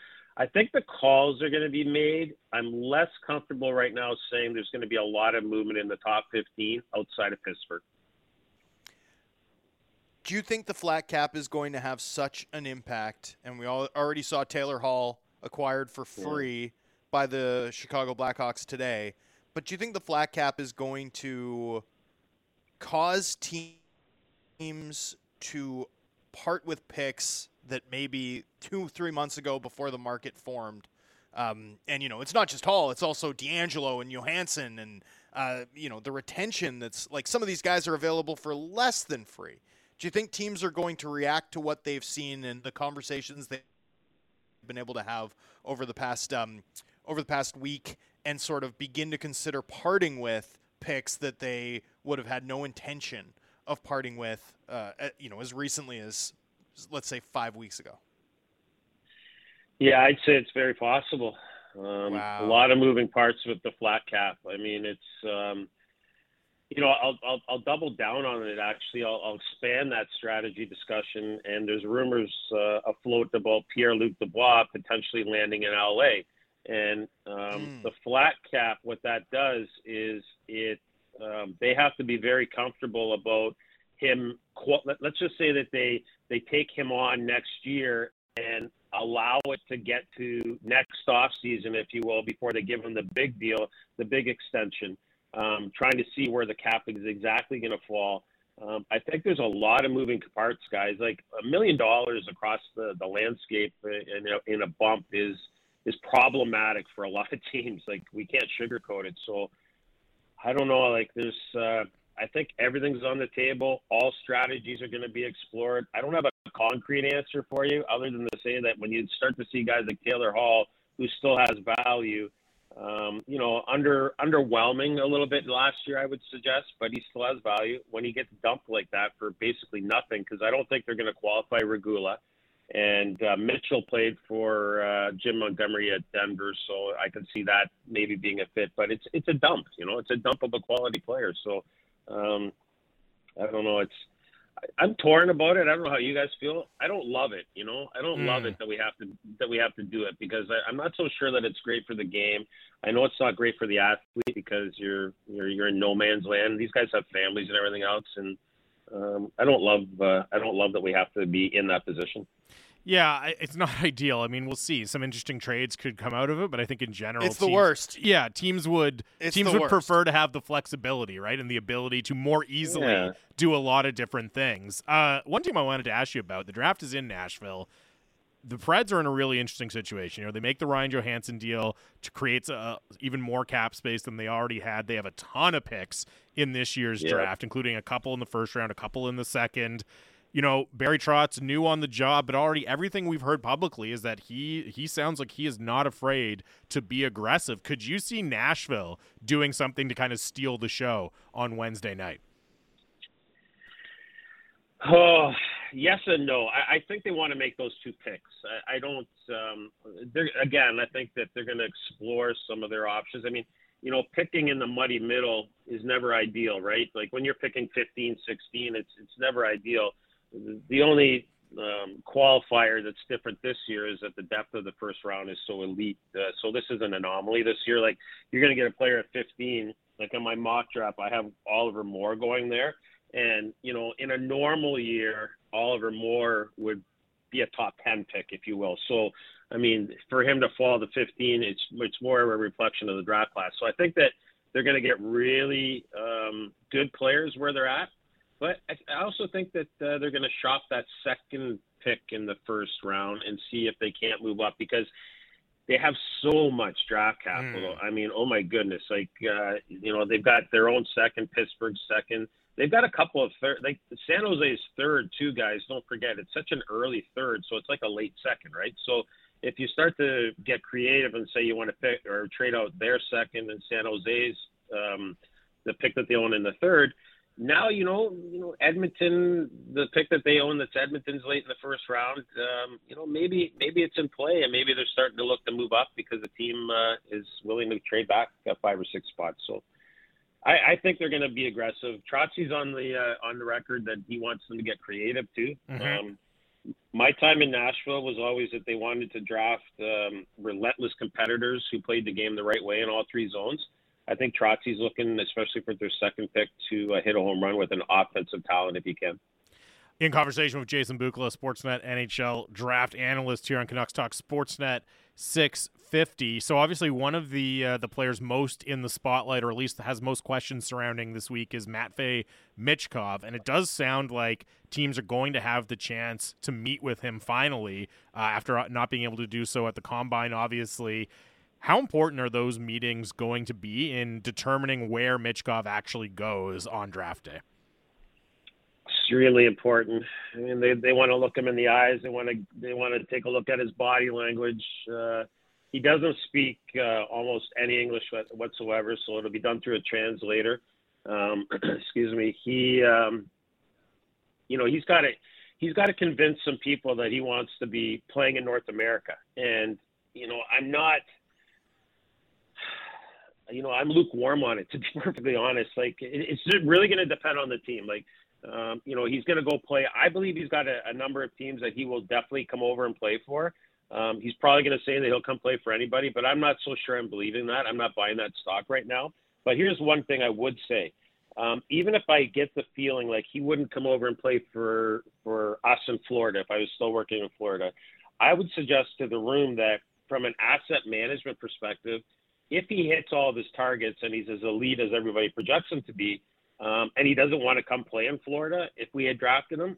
I think the calls are going to be made. I'm less comfortable right now saying there's going to be a lot of movement in the top 15 outside of Pittsburgh. Do you think the flat cap is going to have such an impact? And we all already saw Taylor Hall acquired for free yeah. by the Chicago Blackhawks today. But do you think the flat cap is going to cause teams to part with picks that maybe two, three months ago before the market formed. Um, and, you know, it's not just Hall, it's also DeAngelo and Johansen and, uh, you know, the retention that's like some of these guys are available for less than free. Do you think teams are going to react to what they've seen and the conversations they've been able to have over the past um, over the past week and sort of begin to consider parting with picks that they would have had no intention of parting with, uh, you know, as recently as let's say five weeks ago? Yeah, I'd say it's very possible. Um, wow. A lot of moving parts with the flat cap. I mean, it's um, you know, I'll, I'll, I'll double down on it. Actually, I'll, I'll expand that strategy discussion. And there's rumors uh, afloat about Pierre Luc Dubois potentially landing in LA. And um, mm. the flat cap, what that does is it um, they have to be very comfortable about him. Let's just say that they they take him on next year and allow it to get to next off season, if you will, before they give him the big deal, the big extension. Um, trying to see where the cap is exactly going to fall. Um, I think there's a lot of moving parts, guys. Like a million dollars across the, the landscape in a, in a bump is is problematic for a lot of teams. Like we can't sugarcoat it. So I don't know. Like there's, uh, I think everything's on the table. All strategies are going to be explored. I don't have a concrete answer for you, other than to say that when you start to see guys like Taylor Hall, who still has value, um, you know, under underwhelming a little bit last year, I would suggest, but he still has value. When he gets dumped like that for basically nothing, because I don't think they're going to qualify Regula. And uh, Mitchell played for uh, Jim Montgomery at Denver, so I can see that maybe being a fit. But it's it's a dump, you know, it's a dump of a quality player. So um, I don't know. It's I'm torn about it. I don't know how you guys feel. I don't love it. You know, I don't mm. love it that we have to that we have to do it because I, I'm not so sure that it's great for the game. I know it's not great for the athlete because you're you're you're in no man's land. These guys have families and everything else, and um, I don't love uh, I don't love that we have to be in that position. Yeah, it's not ideal. I mean, we'll see. Some interesting trades could come out of it, but I think in general, it's teams, the worst. Yeah, teams would it's teams would worst. prefer to have the flexibility, right, and the ability to more easily yeah. do a lot of different things. Uh, one team I wanted to ask you about: the draft is in Nashville. The Preds are in a really interesting situation. You know, they make the Ryan Johansen deal to create uh, even more cap space than they already had. They have a ton of picks in this year's yeah. draft, including a couple in the first round, a couple in the second you know, Barry Trotz new on the job, but already everything we've heard publicly is that he he sounds like he is not afraid to be aggressive. Could you see Nashville doing something to kind of steal the show on Wednesday night? Oh, yes and no. I, I think they want to make those two picks. I, I don't. Um, again, I think that they're going to explore some of their options. I mean, you know, picking in the muddy middle is never ideal, right? Like when you're picking 15, 16, it's it's never ideal the only um, qualifier that's different this year is that the depth of the first round is so elite. Uh, so this is an anomaly this year. Like you're going to get a player at 15. Like on my mock draft, I have Oliver Moore going there, and you know, in a normal year, Oliver Moore would be a top 10 pick, if you will. So, I mean, for him to fall to 15, it's it's more of a reflection of the draft class. So I think that they're going to get really um, good players where they're at. But I also think that uh, they're going to shop that second pick in the first round and see if they can't move up because they have so much draft capital. Mm. I mean, oh my goodness! Like, uh, you know, they've got their own second, Pittsburgh second. They've got a couple of third. Like San Jose's third, too, guys. Don't forget, it's such an early third, so it's like a late second, right? So if you start to get creative and say you want to pick or trade out their second and San Jose's um, the pick that they own in the third, now you know you know Edmonton the pick that they own that's Edmonton's late in the first round um, you know maybe maybe it's in play and maybe they're starting to look to move up because the team uh, is willing to trade back five or six spots. So I, I think they're going to be aggressive. Trotzy's on the uh, on the record that he wants them to get creative too. Mm-hmm. um, my time in Nashville was always that they wanted to draft um, relentless competitors who played the game the right way in all three zones I think Trotzy's looking, especially for their second pick, to uh, hit a home run with an offensive talent if he can. In conversation with Jason Bukala, Sportsnet NHL draft analyst here on Canucks Talk Sportsnet 650. So obviously, one of the uh, the players most in the spotlight, or at least has most questions surrounding this week, is Matvey Michkov, and it does sound like teams are going to have the chance to meet with him finally uh, after not being able to do so at the combine. Obviously, how important are those meetings going to be in determining where Michkov actually goes on draft day? It's really important. I mean, they, they want to look him in the eyes. They want to they want to take a look at his body language. Uh, he doesn't speak uh, almost any English whatsoever, so it'll be done through a translator. Um, excuse me. He, um, you know, he's got to he's got to convince some people that he wants to be playing in North America. And you know, I'm not you know, I'm lukewarm on it to be perfectly honest. Like, it's really going to depend on the team. Like, um, you know, he's going to go play. I believe he's got a, a, number of teams that he will definitely come over and play for. Um, he's probably going to say that he'll come play for anybody, but I'm not so sure I'm believing that. I'm not buying that stock right now. But here's one thing I would say. Um, even if I get the feeling like he wouldn't come over and play for for us in Florida if I was still working in Florida, I would suggest to the room that from an asset management perspective, if he hits all of his targets and he's as elite as everybody projects him to be, um, and he doesn't want to come play in Florida, if we had drafted him,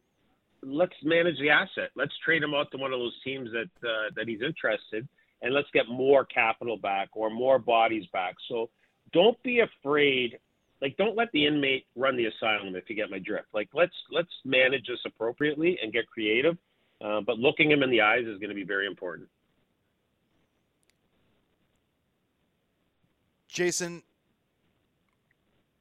let's manage the asset. Let's trade him out to one of those teams that uh, that he's interested, and let's get more capital back or more bodies back. So don't be afraid. Like, don't let the inmate run the asylum. If you get my drift, like let's let's manage this appropriately and get creative. Uh, but looking him in the eyes is going to be very important. Jason,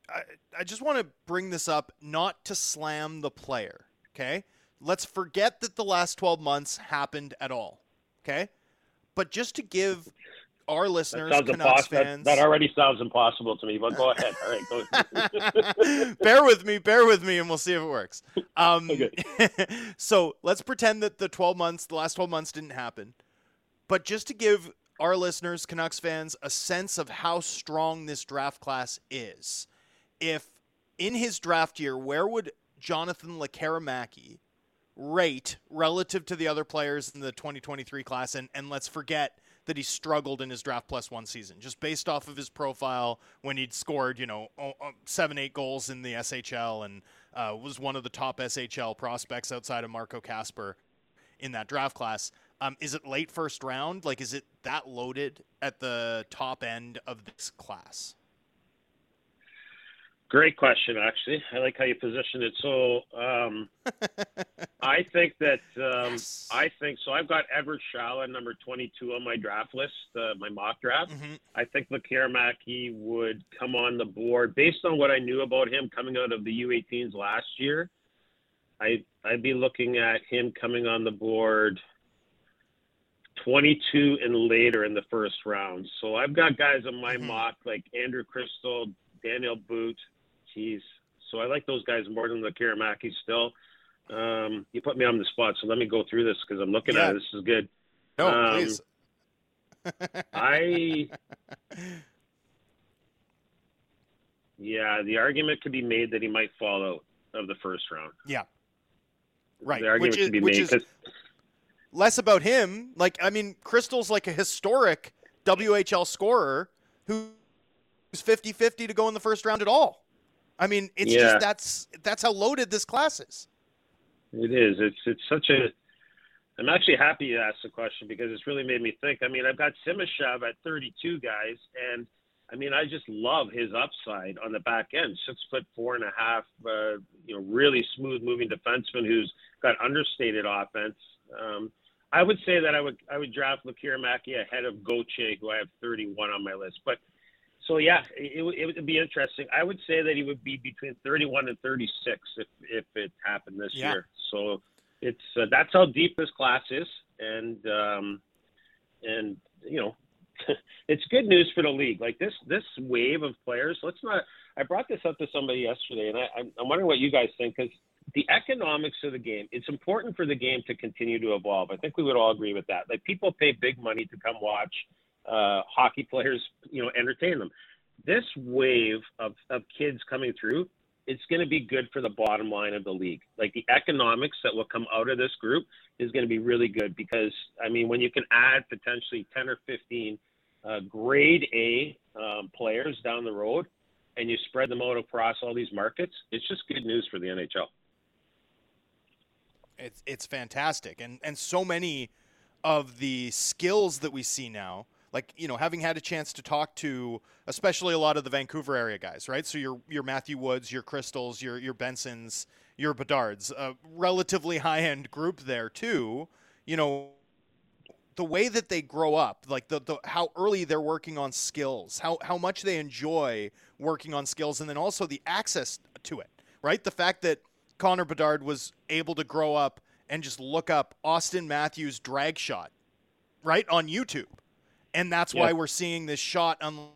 I, I just want to bring this up not to slam the player, okay? Let's forget that the last 12 months happened at all, okay? But just to give our listeners, Canucks fans. That, that, already sounds impossible to me, but go ahead. All right, go bear with me, bear with me, and we'll see if it works. Um, okay. so let's pretend that the 12 months, the last 12 months didn't happen. But just to give our listeners, Canucks fans, a sense of how strong this draft class is. If in his draft year, where would Jonathan Lekkerimaki rate relative to the other players in the 2023 class? And, and let's forget that he struggled in his draft plus one season, just based off of his profile when he'd scored, you know, seven, eight goals in the SHL and uh, was one of the top SHL prospects outside of Marco Kasper in that draft class. Um, is it late first round? Like, is it that loaded at the top end of this class? Great question, actually. I like how you position it. So, um, I think that um, yes. I think so. I've got Eduard Sale number twenty-two on my draft list, uh, my mock draft. Mm-hmm. I think Lekkerimaki would come on the board based on what I knew about him coming out of the U18s last year. I I'd be looking at him coming on the board 22 and later in the first round. So I've got guys on my mm-hmm. mock like Andrew Cristall, Daniil But. Jeez. So I like those guys more than Lekkerimaki still. Um, you put me on the spot, so let me go through this because I'm looking yeah. at it. This is good. No, um, please. I. Yeah, the argument could be made that he might fall out of the first round. Yeah. Right. The argument which is, could be made because less about him. Like, I mean, Cristall's like a historic WHL scorer who's 50 50 to go in the first round at all. I mean, it's yeah. just that's that's how loaded this class is. It is. It's it's such a I'm actually happy you asked the question because it's really made me think. I mean, I've got Simashev at 32 guys, and I mean, I just love his upside on the back end. Six foot four and a half, uh, you know, really smooth moving defenseman who's got understated offense. Um, I would say that I would I would draft Lekkerimaki ahead of Goche, who I have 31 on my list. But so yeah, it, it would be interesting. I would say that he would be between 31 and 36 if if it happened this yeah. year. So it's uh, that's how deep this class is, and um, and you know it's good news for the league. Like this this wave of players. Let's not. I brought this up to somebody yesterday, and I, I'm wondering what you guys think because the economics of the game. It's important for the game to continue to evolve. I think we would all agree with that. Like people pay big money to come watch uh, hockey players, you know, entertain them. This wave of of kids coming through it's going to be good for the bottom line of the league. Like the economics that will come out of this group is going to be really good because I mean, when you can add potentially 10 or 15 uh, grade A um, players down the road, and you spread them out across all these markets, it's just good news for the NHL. It's it's fantastic, and and so many of the skills that we see now like you know having had a chance to talk to especially a lot of the Vancouver area guys, right? So your your Matthew Woods, your Cristalls, your your Bensons, your Bedards, a relatively high end group there too. You know, the way that they grow up, like the, the how early they're working on skills, how how much they enjoy working on skills, and then also the access to it, right? The fact that Connor Bedard was able to grow up and just look up Auston Matthews drag shot, right on YouTube and that's why we're seeing this shot unlike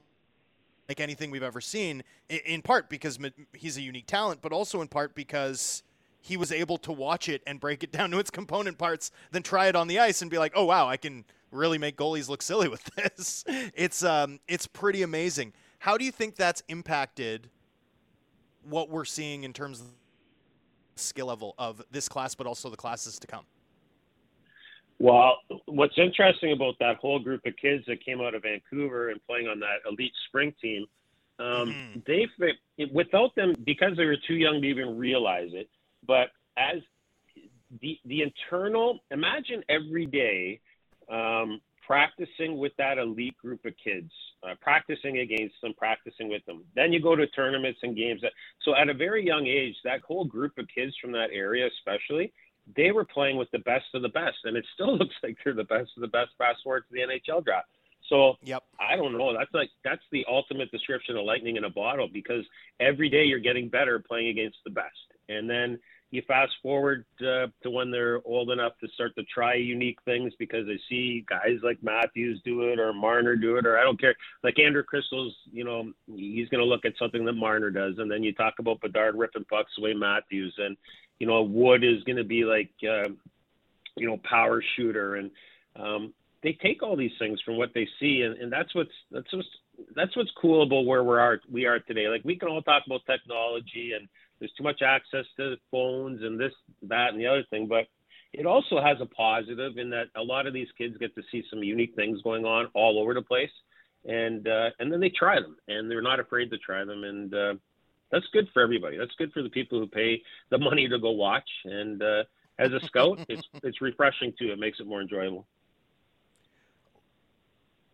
anything we've ever seen. In part because he's a unique talent, but also in part because he was able to watch it and break it down to its component parts, then try it on the ice and be like, "Oh wow, I can really make goalies look silly with this." It's um, it's pretty amazing. How do you think that's impacted what we're seeing in terms of skill level of this class, but also the classes to come? Well, what's interesting about that whole group of kids that came out of Vancouver and playing on that elite spring team, um, mm-hmm. they without them because they were too young to even realize it. But as the the internal, imagine every day um, practicing with that elite group of kids, uh, practicing against them, practicing with them. Then you go to tournaments and games. That, so at a very young age, that whole group of kids from that area, especially they were playing with the best of the best, and it still looks like they're the best of the best fast forward to the NHL draft. So yep. I don't know. That's like that's the ultimate description of lightning in a bottle because every day you're getting better playing against the best, and then you fast forward uh, to when they're old enough to start to try unique things because they see guys like Matthews do it or Marner do it or I don't care. Like Andrew Cristalls, you know, he's going to look at something that Marner does, and then you talk about Bedard ripping pucks away Matthews, and you know, Wood is going to be like, uh, you know, power shooter, and um, they take all these things from what they see, and, and that's what's that's what's that's what's cool about where we are we are today. Like we can all talk about technology, and there's too much access to phones and this, that, and the other thing, but it also has a positive in that a lot of these kids get to see some unique things going on all over the place, and uh, and then they try them, and they're not afraid to try them, and uh, that's good for everybody. That's good for the people who pay the money to go watch. And uh, as a scout, it's it's refreshing too. It makes it more enjoyable.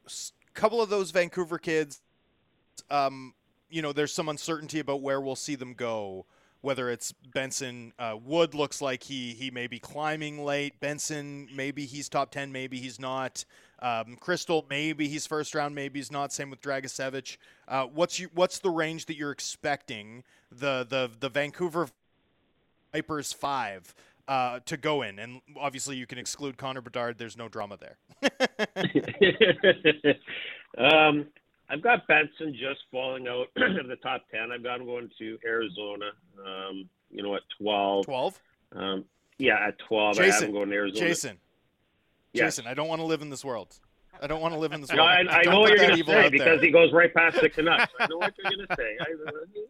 A couple of those Vancouver kids, um, you know, there's some uncertainty about where we'll see them go. Whether it's Benson, uh, Wood looks like he he may be climbing late. Benson, maybe he's top ten, maybe he's not. Um, Cristall, maybe he's first round, maybe he's not. Same with Dragicevich. Uh, what's you, what's the range that you're expecting the the the Vancouver Vipers five uh, to go in? And obviously, you can exclude Connor Bedard. There's no drama there. um, I've got Benson just falling out of the top ten. I've got him going to Arizona. Um, you know, at twelve. Twelve. Um, yeah, at twelve. Jason, I have him going to Arizona. Jason. Yes. Jason, I don't want to live in this world. I don't want to live in this world. No, I, I know what you're going to say because he goes right past the Canucks. I know what you're going to say.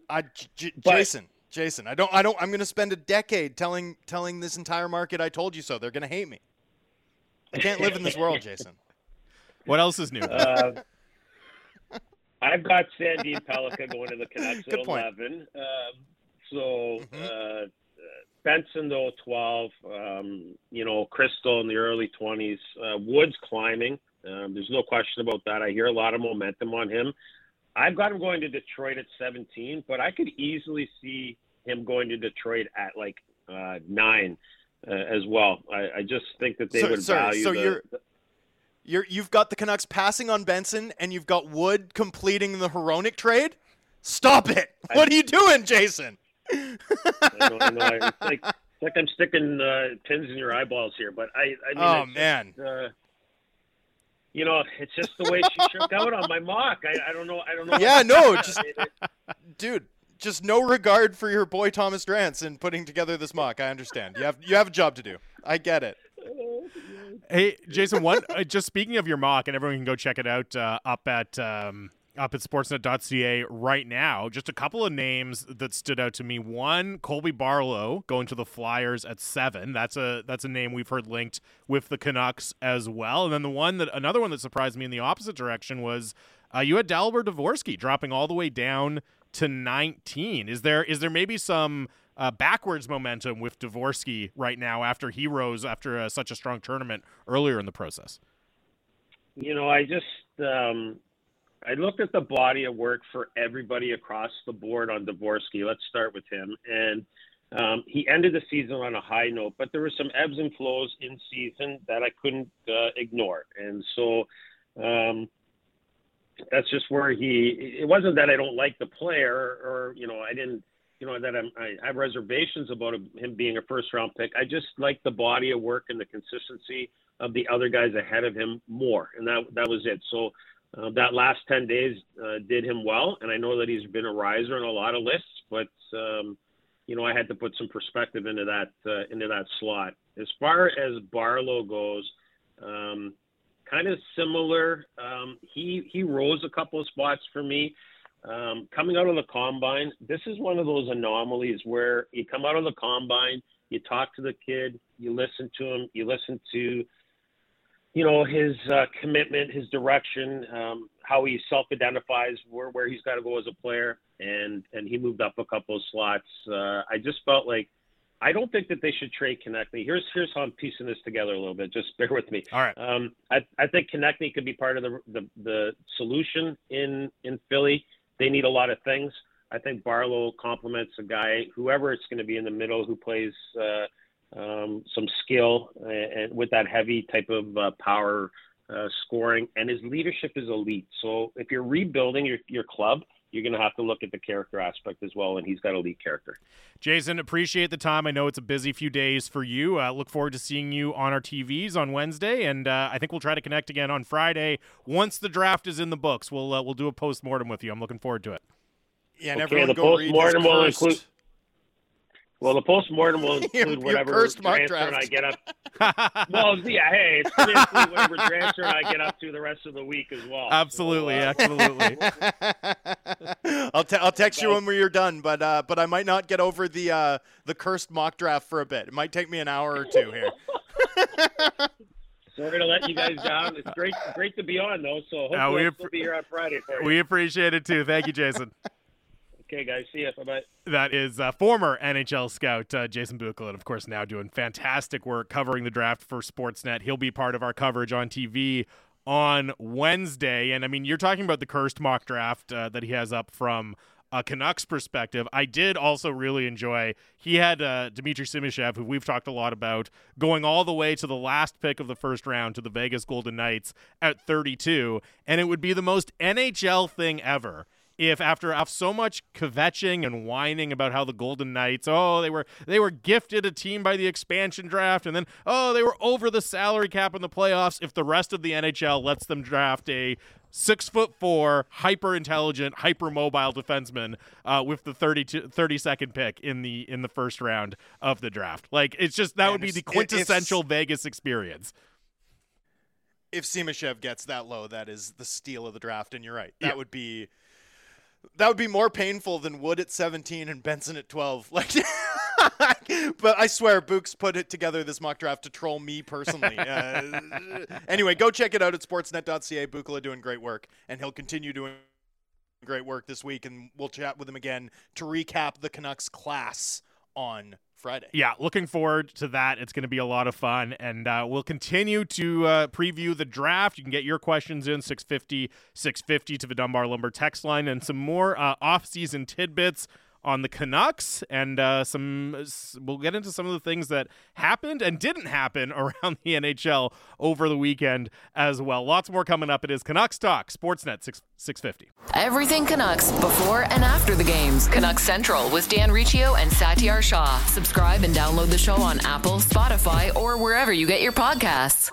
I, I, J- but, Jason, Jason, I don't, I don't. I'm going to spend a decade telling telling this entire market I told you so. They're going to hate me. I can't live in this world, Jason. What else is new? Uh, I've got Sandin Pellikka going to the Canucks Good at point. 11. Um, so mm-hmm. uh, Benson though 12, um, you know Cristall in the early 20s, uh, Woods climbing. Um, there's no question about that. I hear a lot of momentum on him. I've got him going to Detroit at 17, but I could easily see him going to Detroit at like uh, nine uh, as well. I, I, just think that they so, would sorry, value. So the, you're. You're, you've got the Canucks passing on Benson, and you've got Wood completing the Hronek trade. Stop it! I, what are you doing, Jason? I know, I know. It's like, it's like I'm sticking uh, pins in your eyeballs here, but I. I mean, oh man. Just, uh, you know, it's just the way she shook out on my mock. I, I don't know. I don't know. Yeah, no, just dude, just no regard for your boy Thomas Drance in putting together this mock. I understand. You have you have a job to do. I get it. Hey, Jason. One, uh, just speaking of your mock, and everyone can go check it out uh, up at um, up at sportsnet.ca right now. Just a couple of names that stood out to me. One, Colby Barlow going to the Flyers at seven. That's a that's a name we've heard linked with the Canucks as well. And then the one that another one that surprised me in the opposite direction was uh, you had Dalibor Dvorsky dropping all the way down to 19. Is there is there maybe some uh, backwards momentum with Dvorsky right now after he rose after uh, such a strong tournament earlier in the process? You know, I just um, I looked at the body of work for everybody across the board on Dvorsky. Let's start with him. And um, he ended the season on a high note, but there were some ebbs and flows in season that I couldn't uh, ignore. And so um, that's just where he. It wasn't that I don't like the player, or you know, I didn't, you know, that I'm, I have reservations about him being a first round pick. I just like the body of work and the consistency of the other guys ahead of him more, and that that was it. So uh, that last 10 days uh, did him well, and I know that he's been a riser on a lot of lists, but um, you know I had to put some perspective into that uh, into that slot. As far as Barlow goes, um, kind of similar. Um, he he rose a couple of spots for me. Um, coming out of the combine, this is one of those anomalies where you come out of the combine, you talk to the kid, you listen to him, you listen to you know his uh, commitment, his direction, um, how he self-identifies where where he's got to go as a player, and and he moved up a couple of slots. Uh, I just felt like I don't think that they should trade Konecny. Here's here's how I'm piecing this together a little bit. Just bear with me. All right. Um, I I think Konecny could be part of the, the the solution in in Philly. They need a lot of things. I think Barlow complements a guy, whoever it's going to be in the middle, who plays. Uh, um, some skill and, and, with that heavy type of uh, power uh, scoring, and his leadership is elite. So if you're rebuilding your your club, you're going to have to look at the character aspect as well, and he's got elite character. Jason, appreciate the time. I know it's a busy few days for you. Uh, look forward to seeing you on our TVs on Wednesday, and uh, I think we'll try to connect again on Friday once the draft is in the books. We'll uh, we'll do a post mortem with you. I'm looking forward to it. Yeah, and okay, everyone the go read his will cursed- include. Well, the post-mortem will include Your- your whatever cursed mock transfer and I get up. well, yeah, hey, it's going to include whatever transfer I get up to the rest of the week as well. absolutely, So, uh, absolutely. I'll, te- I'll text you when we're done, but uh, but I might not get over the uh, the cursed mock draft for a bit. It might take me an hour or two here. Sorry to let you guys down. It's great, great to be on though. So hopefully we I'll appre- be here on Friday for you. we appreciate it too. Thank you, Jason. Okay, guys. See you. Bye bye. That is uh, former NHL scout uh, Jason Bukala, and of course now doing fantastic work covering the draft for Sportsnet. He'll be part of our coverage on TV on Wednesday. And I mean, you're talking about the cursed mock draft uh, that he has up from a Canucks perspective. I did also really enjoy. He had uh, Dmitry Simashev, who we've talked a lot about, going all the way to the last pick of the first round to the Vegas Golden Knights at 32, and it would be the most NHL thing ever if after after so much kvetching and whining about how the Golden Knights, oh, they were they were gifted a team by the expansion draft, and then oh, they were over the salary cap in the playoffs. If the rest of the NHL lets them draft a six foot four, hyper intelligent, hyper mobile defenseman uh, with the 30 to 32nd pick in the in the first round of the draft, like it's just that Man, would be the if- quintessential Vegas experience. if Simashev gets that low, that is the steal of the draft. And you're right, that Yeah. would be that would be more painful than Wood at 17 and Benson at 12. Like, but I swear, Books put it together this mock draft to troll me personally. Uh, anyway, go check it out at Sportsnet.ca. Bukala doing great work, and he'll continue doing great work this week. And we'll chat with him again to recap the Canucks class on Friday. Yeah, looking forward to that. It's going to be a lot of fun. And uh, we'll continue to uh, preview the draft. You can get your questions in 650 650 to the Dunbar Lumber text line and some more uh, off-season tidbits on the Canucks, and uh, some we'll get into some of the things that happened and didn't happen around the NHL over the weekend as well. Lots more coming up. It is Canucks Talk, Sportsnet 6, 650. Everything Canucks before and after the games. Canucks Central with Dan Riccio and Satiar Shah. Subscribe and download the show on Apple, Spotify, or wherever you get your podcasts.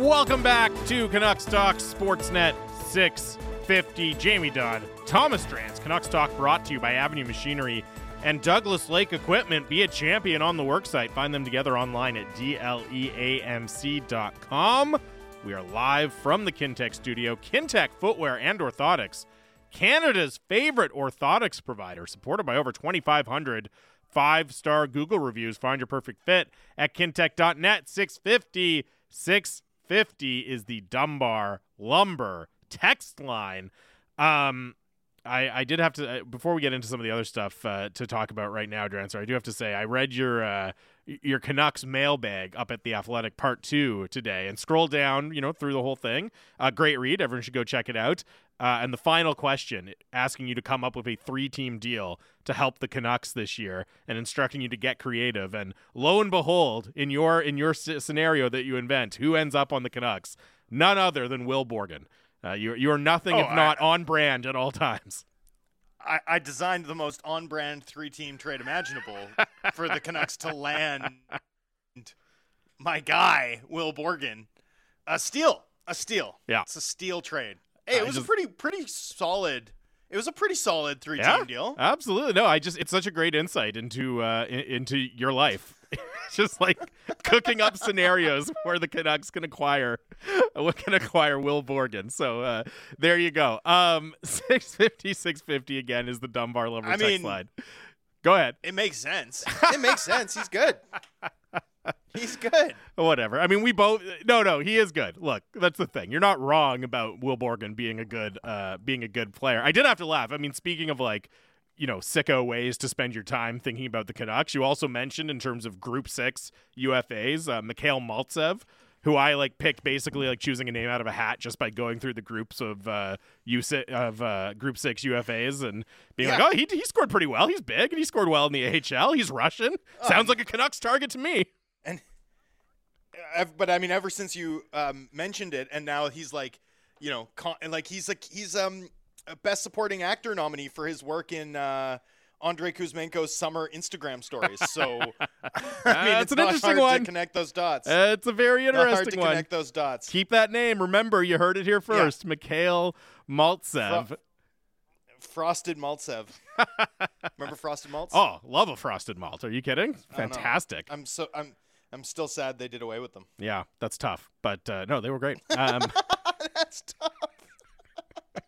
Welcome back to Canucks Talk Sportsnet 650. Jamie Dunn, Thomas Drance, Canucks Talk brought to you by Avenue Machinery and Douglas Lake Equipment. Be a champion on the worksite. Find them together online at dleamc.com. We are live from the Kintec studio. Kintec Footwear and Orthotics, Canada's favorite orthotics provider, supported by over 2,500 five star Google reviews. Find your perfect fit at kintec.net. 650 650. 50 is the Dunbar Lumber text line. Um, I, I did have to uh, before we get into some of the other stuff uh, to talk about right now, Drancer. I do have to say I read your uh, your Canucks mailbag up at the Athletic Part Two today, and scroll down, you know, through the whole thing. Uh, great read. Everyone should go check it out. Uh, and the final question, asking you to come up with a three-team deal to help the Canucks this year, and instructing you to get creative. And lo and behold, in your in your scenario that you invent, who ends up on the Canucks? None other than Will Borgen. Uh, you you are nothing oh, if not on brand at all times. I, I designed the most on-brand three-team trade imaginable for the Canucks to land my guy Will Borgen. A steal, a steal. Yeah, it's a steal trade. Hey, it was just, a pretty pretty solid. It was a pretty solid three-team yeah, deal. Absolutely. No, I just it's such a great insight into uh, in, into your life. just like cooking up scenarios where the Canucks can acquire what can acquire Will Borgen. So uh, there you go. Um, 650, 650 again is the Dunbar Lumber I text mean, line. Go ahead. It makes sense. It makes sense. He's good. He's good. Whatever. I mean, we both. No, no, he is good. Look, that's the thing. You're not wrong about Will Borgen being a good, uh, being a good player. I did have to laugh. I mean, speaking of like you know, sicko ways to spend your time thinking about the Canucks. You also mentioned in terms of Group Six UFAs, uh, Mikhail Maltsev, who I like picked basically like choosing a name out of a hat just by going through the groups of uh, UC- of uh, Group Six UFAs and being yeah. like, oh, he he scored pretty well. He's big and he scored well in the AHL. He's Russian. Oh, Sounds like a Canucks target to me. And, but I mean, ever since you um, mentioned it, and now he's like, you know, con- like he's like he's um a Best Supporting Actor nominee for his work in uh, Andrei Kuzmenko's summer Instagram stories. So, I mean, it's, an interesting one. To connect those dots. Uh, it's a very interesting hard to one. Connect those dots. Keep that name. Remember, you heard it here first. Yeah. Mikhail Maltsev. Fro- Frosted Maltsev. Remember Frosted Malts? Oh, love a frosted malt. Are you kidding? Fantastic. I'm so I'm I'm still sad they did away with them. Yeah, that's tough. But uh, no, they were great. Um, that's tough.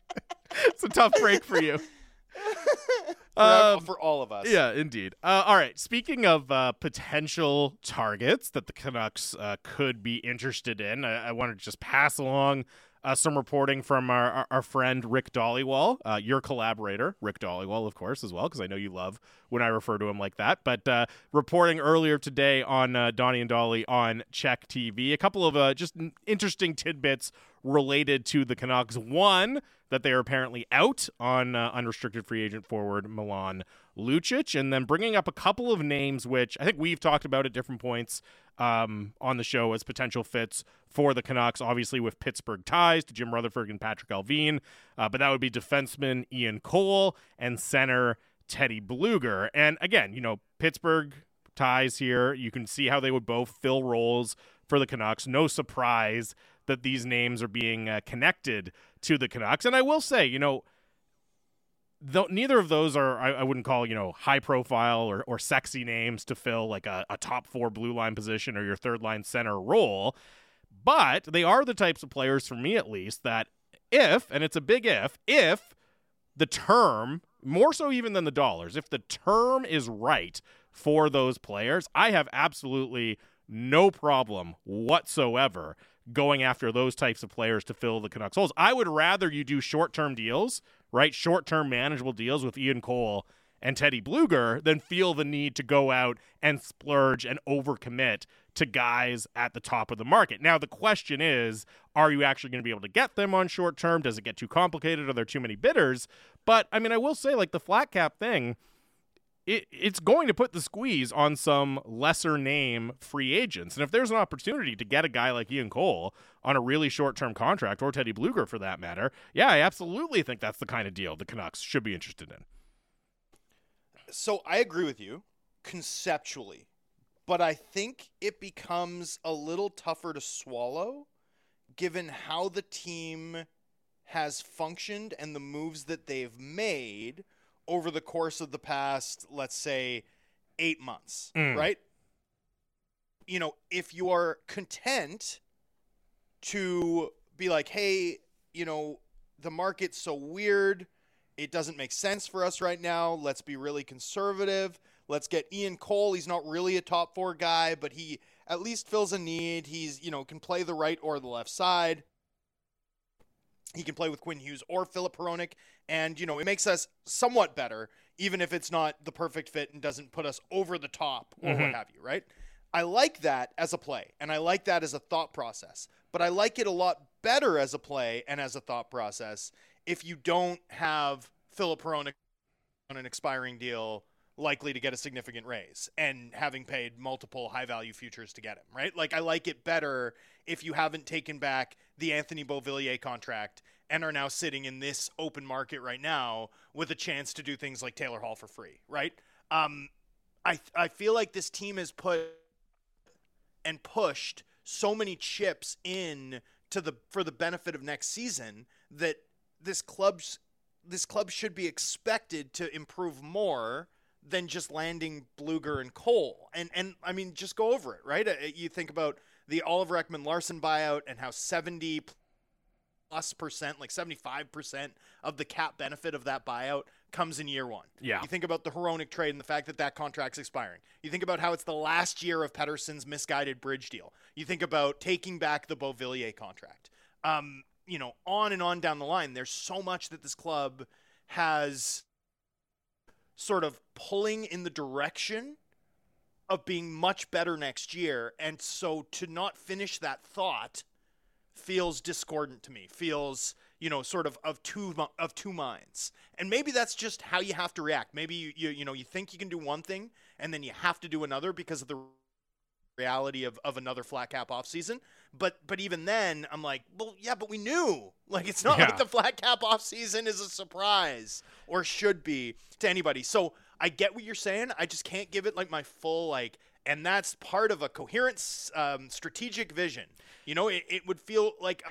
it's a tough break for you. for, um, for, all of us. Yeah, indeed. Uh, all right. Speaking of uh, potential targets that the Canucks uh, could be interested in, I, I wanted to just pass along uh, some reporting from our, our, our friend Rick Dhaliwal, uh, your collaborator, Rick Dhaliwal, of course, as well, because I know you love when I refer to him like that. But uh, reporting earlier today on uh, Donnie and Dolly on CHEK TV, a couple of uh, just interesting tidbits related to the Canucks. One, that they are apparently out on uh, unrestricted free agent forward Milan Lucic, and then bringing up a couple of names which I think we've talked about at different points um, on the show as potential fits for the Canucks, obviously with Pittsburgh ties to Jim Rutherford and Patrick Allvin, uh, but that would be defenseman Ian Cole and center Teddy Blueger. And again, you know, Pittsburgh ties here. You can see how they would both fill roles for the Canucks. No surprise that these names are being uh, connected to the Canucks. And I will say, you know, though neither of those are I, I, wouldn't call you know high profile or, or sexy names to fill like a, a top four blue line position or your third line center role but they are the types of players for me at least that if and it's a big if if the term more so even than the dollars if the term is right for those players i have absolutely no problem whatsoever going after those types of players to fill the Canucks holes. I would rather you do short term deals, right? Short term manageable deals with Ian Cole and Teddy Blueger than feel the need to go out and splurge and overcommit to guys at the top of the market. Now, the question is are you actually going to be able to get them on short term? Does it get too complicated? Are there too many bidders? But I mean, I will say, like the flat cap thing, it, it's going to put the squeeze on some lesser name free agents. And if there's an opportunity to get a guy like Ian Cole on a really short term contract, or Teddy Blueger for that matter, yeah, I absolutely think that's the kind of deal the Canucks should be interested in. So I agree with you conceptually, but I think it becomes a little tougher to swallow given how the team has functioned and the moves that they've made over the course of the past, let's say, eight months, Mm. right? You know, if you are content to be like, hey, you know, the market's so weird, it doesn't make sense for us right now. Let's be really conservative. Let's get Ian Cole. He's not really a top four guy, but he at least fills a need. He's, you know, can play the right or the left side. He can play with Quinn Hughes or Filip Hronek, and you know it makes us somewhat better, even if it's not the perfect fit and doesn't put us over the top or what Mhm. have you, right? I like that as a play, and I like that as a thought process, but I like it a lot better as a play and as a thought process if you don't have Filip Hronek on an expiring deal likely to get a significant raise and having paid multiple high value futures to get him, right? Like I like it better if you haven't taken back the Anthony Beauvillier contract and are now sitting in this open market right now with a chance to do things like Taylor Hall for free, right? Um, I I feel like this team has put and pushed so many chips in to the for the benefit of next season that this club's this club should be expected to improve more than just landing Blueger and Cole. And and I mean just go over it, right? Uh, You think about the Oliver Ekman Larsson buyout and how 70 plus percent, like 75% of the cap benefit of that buyout comes in year 1. Yeah. You think about the Hronek trade and the fact that that contract's expiring. You think about how it's the last year of Pettersson's misguided bridge deal. You think about taking back the Beauvillier contract. Um, you know, on and on down the line. There's so much that this club has sort of pulling in the direction of being much better next year. And so to not finish that thought feels discordant to me. Feels, you know, sort of of two of two minds. And maybe that's just how you have to react. Maybe you you, you know, you think you can do one thing and then you have to do another because of the reality of, of another flat cap off season. But but even then I'm like, well yeah, but we knew. Like it's not Yeah. like the flat cap off season is a surprise or should be to anybody. So I get what you're saying. I just can't give it like my full like and that's part of a coherent um, strategic vision. You know, it, it would feel like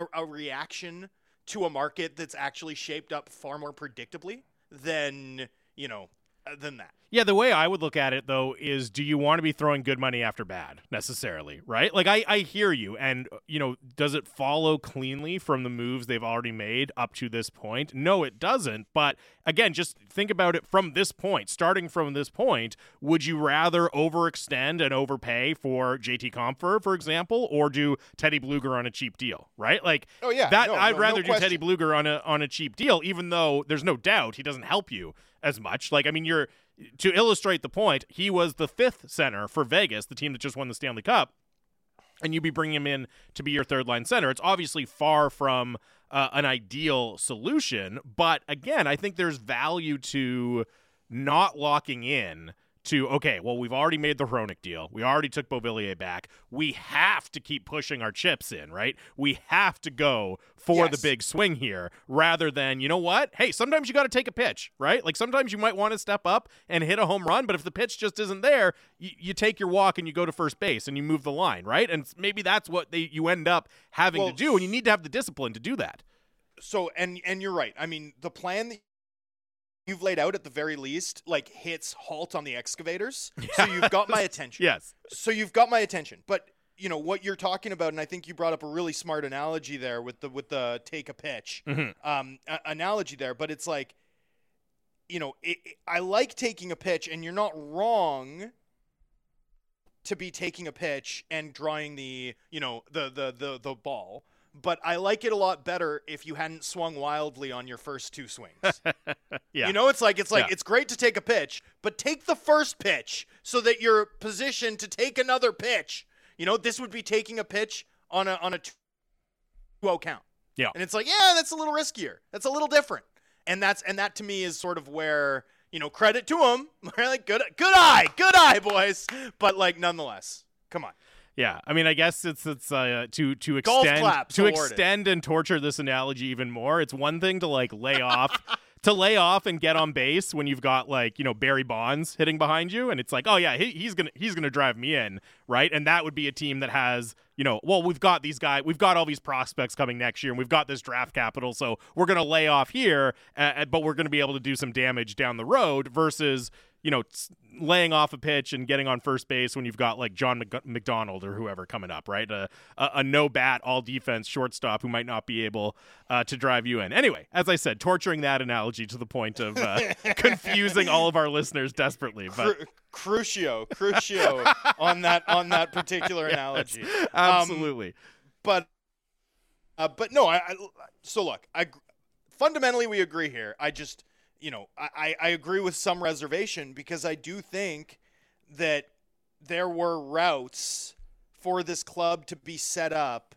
a, a reaction to a market that's actually shaped up far more predictably than, you know, Uh, than that. Yeah, the way I would look at it though is do you want to be throwing good money after bad necessarily, right? Like I, I hear you and uh, you know, does it follow cleanly from the moves they've already made up to this point? No, it doesn't. But again, just think about it from this point. Starting from this point, would you rather overextend and overpay for JT Compher, for example, or do Teddy Blueger on a cheap deal, right? Like Oh, yeah. that No, I'd no- no rather do Teddy. Blueger on a on a cheap deal, even though there's no doubt he doesn't help you as much. Like I mean, you're to illustrate the point, he was the fifth center for Vegas, the team that just won the Stanley Cup, and you'd be bringing him in to be your third line center. It's obviously far from uh, an ideal solution, but again, I think there's value to not locking in to okay, well, we've already made the Hronek deal. We already took Beauvillier back. We have to keep pushing our chips in, right? We have to go for the big swing here rather than, you know what? Hey, sometimes you got to take a pitch, right? Like sometimes you might want to step up and hit a home run, but if the pitch just isn't there, you, you take your walk and you go to first base and you move the line, right? And maybe that's what they you end up having Well, to do, and you need to have the discipline to do that. So and and you're right. I mean, the plan that you've laid out at the very least like hits halt on the excavators. So you've got my attention. Yes. So you've got my attention. But you know what you're talking about, and I think you brought up a really smart analogy there with the with the take a pitch Mhm. um, a- analogy there. But it's like, you know, it, it- I like taking a pitch, and you're not wrong to be taking a pitch and drawing the you know the the the, the ball but I like it a lot better if you hadn't swung wildly on your first two swings. yeah. You know, it's like it's like Yeah. it's great to take a pitch, but take the first pitch so that you're positioned to take another pitch. You know, this would be taking a pitch on a on a 2-0 count. Yeah. And it's like, yeah, that's a little riskier. That's a little different. And that's and that to me is sort of where, you know, credit to them. like good good eye. Good eye, boys. But like nonetheless. Come on. Yeah, I mean, I guess it's it's uh, to to extend to awarded. extend and torture this analogy even more. It's one thing to like lay off to lay off and get on base when you've got like you know Barry Bonds hitting behind you, and it's like, oh yeah, he, he's gonna he's gonna drive me in, right? And that would be a team that has you know, well, we've got these guys, we've got all these prospects coming next year, and we've got this draft capital, so we're gonna lay off here, uh, but we're gonna be able to do some damage down the road versus you know, laying off a pitch and getting on first base when you've got like John Mc- McDonald or whoever coming up, right? A, a, a no bat, all defense shortstop who might not be able uh, to drive you in. Anyway, as I said, torturing that analogy to the point of uh, confusing all of our listeners desperately. But Cru- crucio, crucio on that on that particular analogy. Um, absolutely. but uh, but no, I, I so look, I fundamentally we agree here. I just you know I, I agree with some reservation because I do think that there were routes for this club to be set up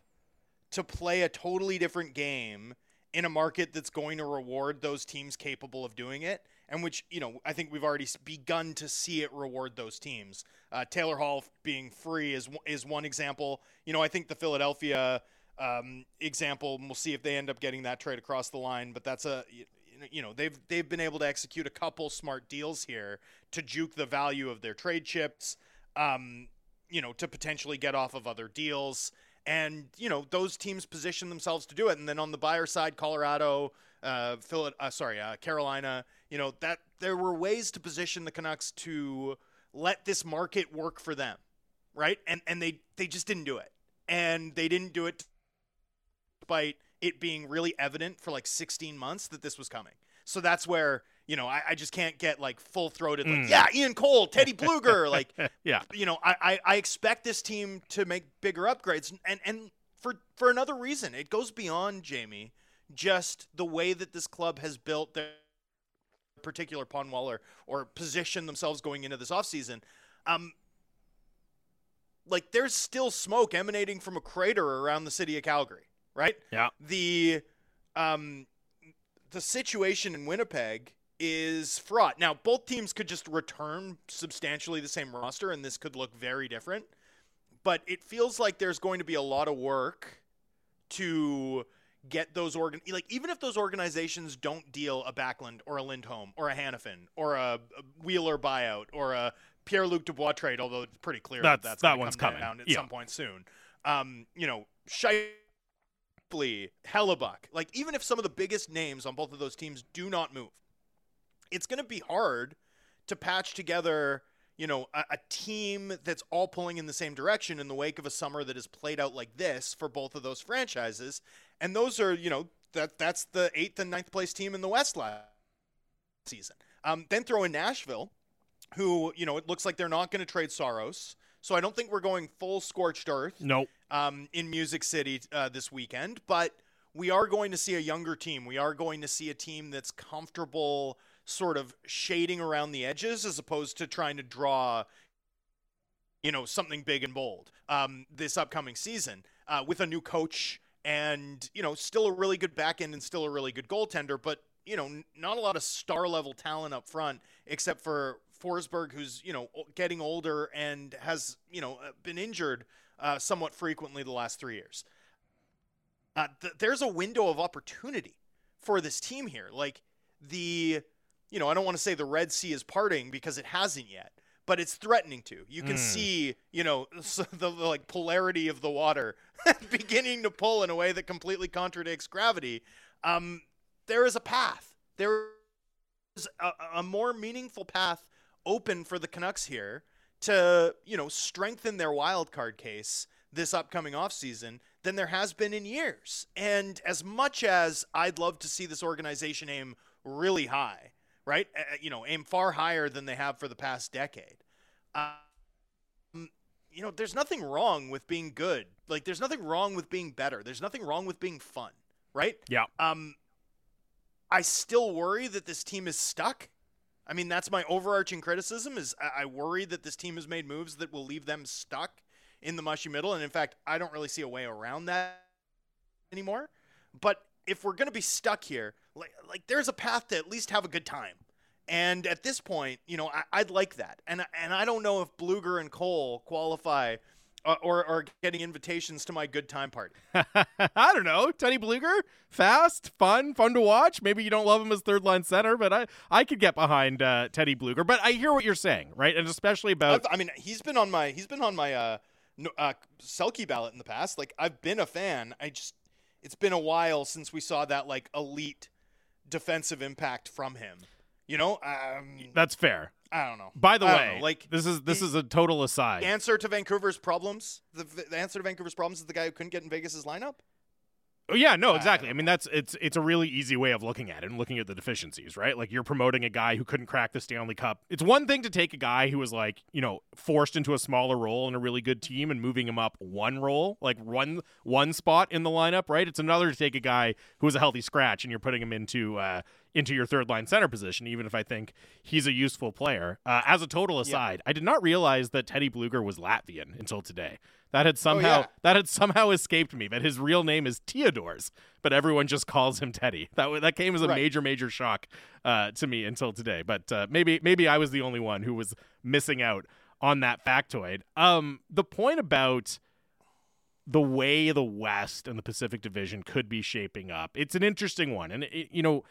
to play a totally different game in a market that's going to reward those teams capable of doing it and which you know I think we've already begun to see it reward those teams. Uh, Taylor Hall being free is is one example. You know I think the Philadelphia um, example. We'll see if they end up getting that trade across the line, but that's a you know they've they've been able to execute a couple smart deals here to juke the value of their trade chips. Um, you know to potentially get off of other deals. And you know those teams position themselves to do it, and then on the buyer side, Colorado, uh, Phil, uh, sorry, uh, Carolina. You know that there were ways to position the Canucks to let this market work for them, right? And and they they just didn't do it, and they didn't do it despite it being really evident for like 16 months that this was coming. So that's where you know I, I just can't get like full throated like Mm. yeah Ian Cole, Teddy Blueger, like yeah. you know, I, I, I expect this team to make bigger upgrades, and and for for another reason, it goes beyond Jamie, just the way that this club has built their particular pawn wall or or position themselves going into this offseason. Um, like there's still smoke emanating from a crater around the city of Calgary, right? Yeah. The um the situation in Winnipeg is fraught. Now, both teams could just return substantially the same roster, and this could look very different. But it feels like there's going to be a lot of work to get those organ like even if those organizations don't deal a Backlund or a Lindholm or a Hanifin or a, a Wheeler buyout or a Pierre Luc Dubois trade, although it's pretty clear That's- that that's that one's come coming. down at Yeah. some point soon. Um, you know, Scheifele, Hellebuyck, like even if some of the biggest names on both of those teams do not move, it's going to be hard to patch together, you know, a, a team that's all pulling in the same direction in the wake of a summer that has played out like this for both of those franchises. And those are, you know, that that's the eighth and ninth place team in the West last season. Um, then throw in Nashville, who, you know, it looks like they're not going to trade Saros. So I don't think we're going full scorched earth Nope. Um, in Music City uh, this weekend, but we are going to see a younger team. We are going to see a team that's comfortable sort of shading around the edges as opposed to trying to draw you know something big and bold um, this upcoming season uh, with a new coach and you know still a really good back end and still a really good goaltender but you know not a lot of star level talent up front except for Forsberg who's you know getting older and has you know uh, been injured uh, somewhat frequently the last three years. Uh, th- there's a window of opportunity for this team here. Like the you know i don't want to say the red sea is parting because it hasn't yet but it's threatening to. You can Mm. see you know the, the like polarity of the water beginning to pull in a way that completely contradicts gravity. Um, there is a path. There is a, a more meaningful path open for the canucks here to you know strengthen their wild card case this upcoming offseason than there has been in years. And as much as I'd love to see this organization aim really high, right? Uh, you know, aim far higher than they have for the past decade. Um, you know, there's nothing wrong with being good. Like, there's nothing wrong with being better. There's nothing wrong with being fun, right? Yeah. Um, I still worry that this team is stuck. I mean, that's my overarching criticism. Is I worry that this team has made moves that will leave them stuck in the mushy middle, and in fact, I don't really see a way around that anymore. But if we're going to be stuck here, like, like there's a path to at least have a good time. And at this point, you know, I, would like that. And and I don't know if Blueger and Cole qualify uh, or or getting invitations to my good time party. I don't know. Teddy Blueger, fast, fun, fun to watch. Maybe you don't love him as third line center, but I I could get behind uh, Teddy Blueger. But I hear what you're saying, right? And especially about. I've, i mean, he's been on my he's been on my uh, uh, Selke ballot in the past. Like I've been a fan. I just it's been a while since we saw that like elite defensive impact from him. You know, um, that's fair. I don't know. By the I way, like this is this the, is a total aside. Answer to Vancouver's problems. The, the answer to Vancouver's problems is the guy who couldn't get in Vegas's lineup. Oh, yeah, no, exactly. I mean, that's it's it's a really easy way of looking at it and looking at the deficiencies, right? Like you're promoting a guy who couldn't crack the Stanley Cup. It's one thing to take a guy who was like, you know, forced into a smaller role in a really good team and moving him up one role, like one one spot in the lineup, right? It's another to take a guy who was a healthy scratch and you're putting him into uh, into your third line center position, even if I think he's a useful player. Uh, as a total aside, yep. I did not realize that Teddy Blueger was Latvian until today. That had somehow oh, yeah. that had somehow escaped me. That his real name is Teodors, but everyone just calls him Teddy. That that came as a right. major major shock uh, to me until today. But uh, maybe maybe I was the only one who was missing out on that factoid. Um, the point about the way the West and the Pacific Division could be shaping up. It's an interesting one, and it, you know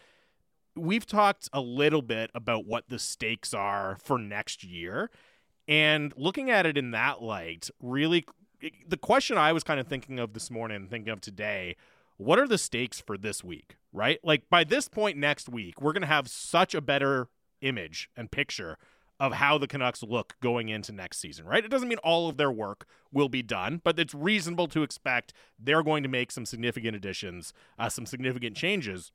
we've talked a little bit about what the stakes are for next year. And looking at it in that light, really the question I was kind of thinking of this morning, thinking of today, what are the stakes for this week, right? Like by this point next week, we're going to have such a better image and picture of how the Canucks look going into next season, right? It doesn't mean all of their work will be done, but it's reasonable to expect they're going to make some significant additions, uh, some significant changes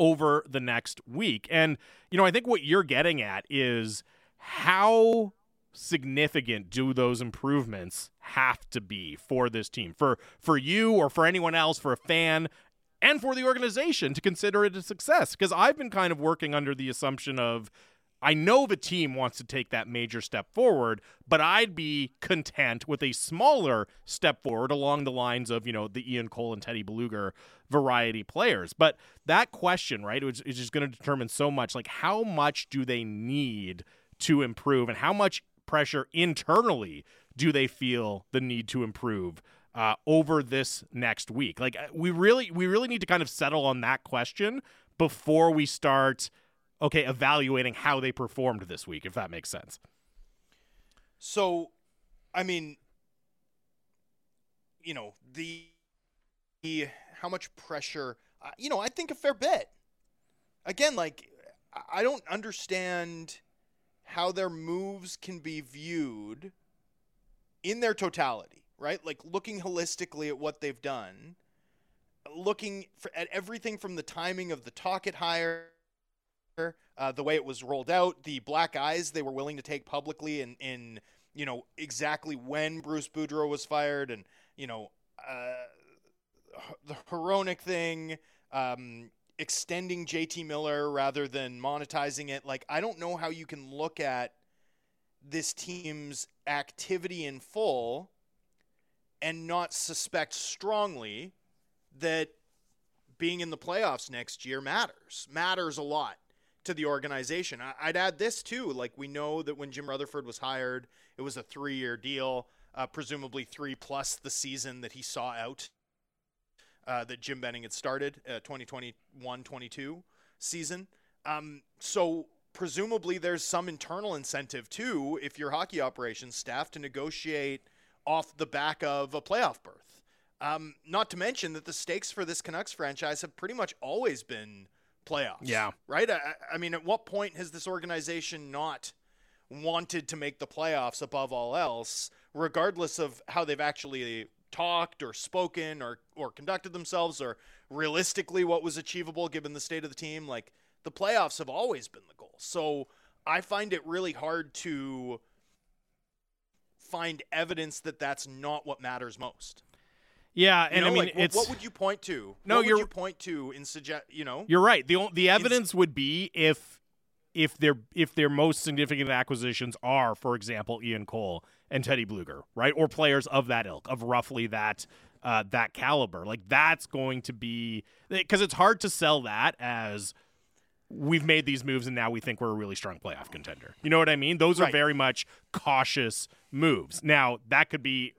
over the next week. And, you know, I think what you're getting at is how significant do those improvements have to be for this team for for you or for anyone else for a fan and for the organization to consider it a success because I've been kind of working under the assumption of I know the team wants to take that major step forward, but I'd be content with a smaller step forward along the lines of, you know, the Ian Cole and Teddy Blueger variety players. But that question, right, is just going to determine so much like how much do they need to improve and how much pressure internally do they feel the need to improve uh, over this next week? Like uh, we really we really need to kind of settle on that question before we start okay evaluating how they performed this week if that makes sense. So I mean you know, the, the how much pressure uh, you know, I think a fair bit. Again, like I don't understand how their moves can be viewed in their totality, right? Like looking holistically at what they've done, looking for, at everything from the timing of the Tocchet hire, uh, the way it was rolled out, the black eyes they were willing to take publicly, in, in you know exactly when Bruce Boudreau was fired, and you know uh, the Hronek thing. Um, extending JT Miller rather than monetizing it. Like, I don't know how you can look at this team's activity in full and not suspect strongly that being in the playoffs next year matters, matters a lot to the organization. I'd add this too. Like, we know that when Jim Rutherford was hired, it was a three year deal, uh, presumably three plus the season that he saw out uh, that Jim Benning had started, uh, 2021-22 season. Um, so presumably there's some internal incentive too, if your hockey operations staff, to negotiate off the back of a playoff berth. Um, not to mention that the stakes for this Canucks franchise have pretty much always been playoffs. Yeah. Right? I, I mean, at what point has this organization not wanted to make the playoffs above all else, regardless of how they've actually talked or spoken or or conducted themselves or realistically what was achievable given the state of the team like the playoffs have always been the goal so i find it really hard to find evidence that that's not what matters most. Yeah, You and know, I mean, like, what- it's what would you point to? No, what you're- you point to in suggest? You know, You're right. the The evidence would be if if their if their most significant acquisitions are, for example, Ian Cole and Teddy Blueger, right, or players of that ilk, of roughly that uh, that caliber. Like that's going to be because it's hard to sell that as we've made these moves and now we think we're a really strong playoff contender. You know what I mean? Those are Right. very much cautious moves. Now that could be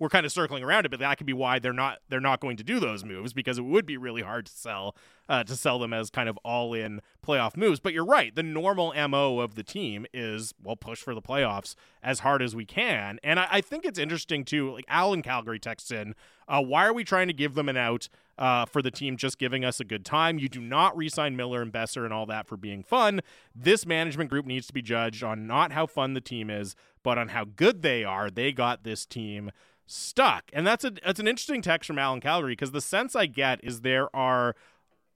we're kind of circling around it, but that could be why they're not they're not going to do those moves because it would be really hard to sell uh, to sell them as kind of all in playoff moves. But you're right, the normal mo of the team is well push for the playoffs as hard as we can, and I, I think it's interesting too. Like Alan Calgary texts in, uh, why are we trying to give them an out? Uh, for the team just giving us a good time. You do not re-sign Miller and Boeser and all that for being fun. This management group needs to be judged on not how fun the team is, but on how good they are. They got this team stuck. And that's a that's an interesting text from Alan Calgary because the sense I get is there are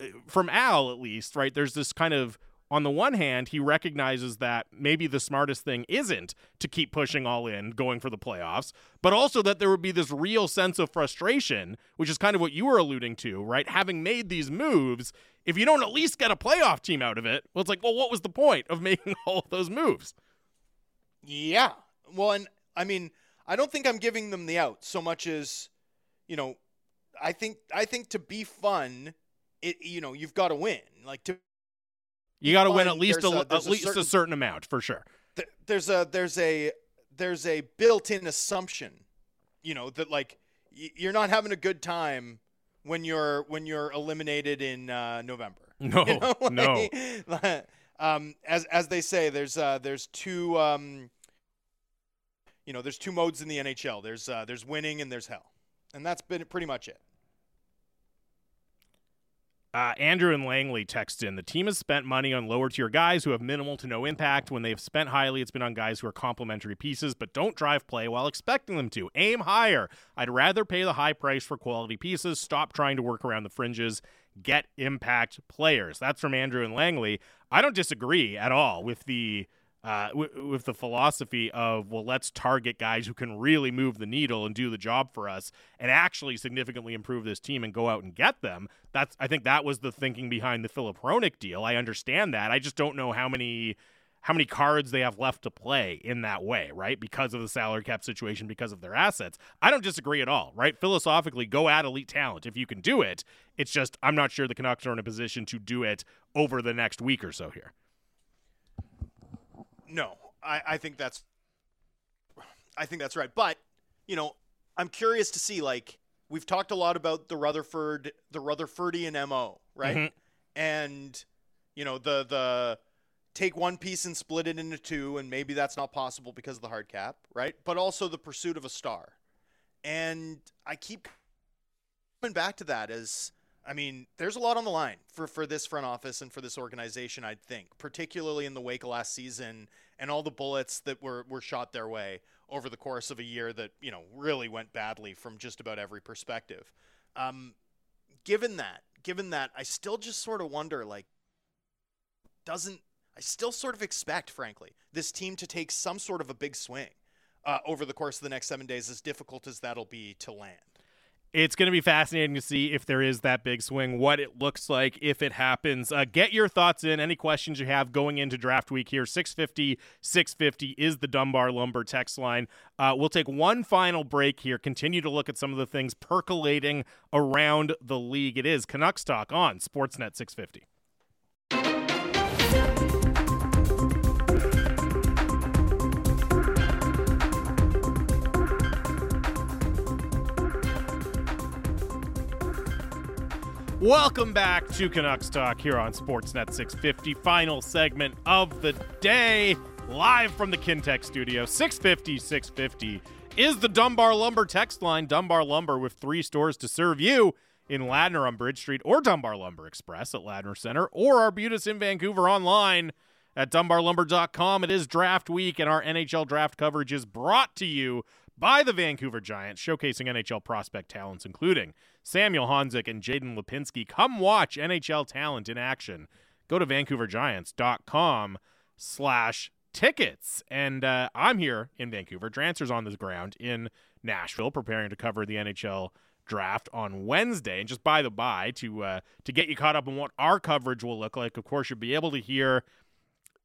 eh, from Al at least, right? There's this kind of on the one hand, he recognizes that maybe the smartest thing isn't to keep pushing all in, going for the playoffs, but also that there would be this real sense of frustration, which is kind of what you were alluding to, right? Having made these moves, if you don't at least get a playoff team out of it, well, it's like, well, what was the point of making all of those moves? Yeah. Well, and I mean, I don't think I'm giving them the out so much as, you know, I think I think to be fun, it you know you've got to win. Like to You got to win at least a, a- at there's a least a certain- certain amount for sure. th- there's a there's a there's a built-in assumption, you know, that like y- you're not having a good time when you're when you're eliminated in uh, November. No, You know, no. um, as as they say, there's uh, there's two um, you know, there's two modes in the NHL. There's uh, there's winning and there's hell, and that's been pretty much it. Uh, Andrew and Langley text in the team has spent money on lower tier guys who have minimal to no impact. When they've spent highly, it's been on guys who are complementary pieces but don't drive play while expecting them to. Aim higher. I'd rather pay the high price for quality pieces. Stop trying to work around the fringes. Get impact players. That's from Andrew and Langley. I don't disagree at all with the uh, w- with the philosophy of well, let's target guys who can really move the needle and do the job for us, and actually significantly improve this team and go out and get them. That's I think that was the thinking behind the Filip Hronek deal. I understand that. I just don't know how many how many cards they have left to play in that way, right? Because of the salary cap situation, because of their assets. I don't disagree at all, right? Philosophically, go add elite talent if you can do it. It's just I'm not sure the Canucks are in a position to do it over the next week or so here. No, I, I think that's I think that's right. But, you know, I'm curious to see like we've talked a lot about the Rutherford the Rutherfordian MO, right? Mhm. And you know, the the take one piece and split it into two and maybe that's not possible because of the hard cap, right? But also the pursuit of a star. And I keep coming back to that as I mean, there's a lot on the line for, for this front office and for this organization, I'd think, particularly in the wake of last season and all the bullets that were, were shot their way over the course of a year that, you know, really went badly from just about every perspective. Um, given that, given that, I still just sort of wonder, like, doesn't, I still sort of expect, frankly, this team to take some sort of a big swing uh, over the course of the next seven days, as difficult as that'll be to land. It's going to be fascinating to see if there is that big swing, what it looks like if it happens. Uh, get your thoughts in. Any questions you have going into draft week here. 650 650 is the Dunbar Lumber text line. Uh, we'll take one final break here, continue to look at some of the things percolating around the league. It is Canucks Talk on Sportsnet 650. Welcome back to Canucks Talk here on Sportsnet 650. Final segment of the day, live from the Kintec studio. 650 650 is the Dunbar Lumber text line. Dunbar Lumber with three stores to serve you in Ladner on Bridge Street or Dunbar Lumber Express at Ladner Center or Arbutus in Vancouver online at dunbarlumber.com. It is draft week, and our NHL draft coverage is brought to you by the Vancouver Giants, showcasing NHL prospect talents, including Samuel Honzek and Jaden Lipinski. Come watch NHL talent in action. Go to vancouvergiants.com slash tickets. And uh, I'm here in Vancouver. Drancer's on the ground in Nashville, preparing to cover the NHL draft on Wednesday. And just by the by, to uh, to get you caught up on what our coverage will look like, of course, you'll be able to hear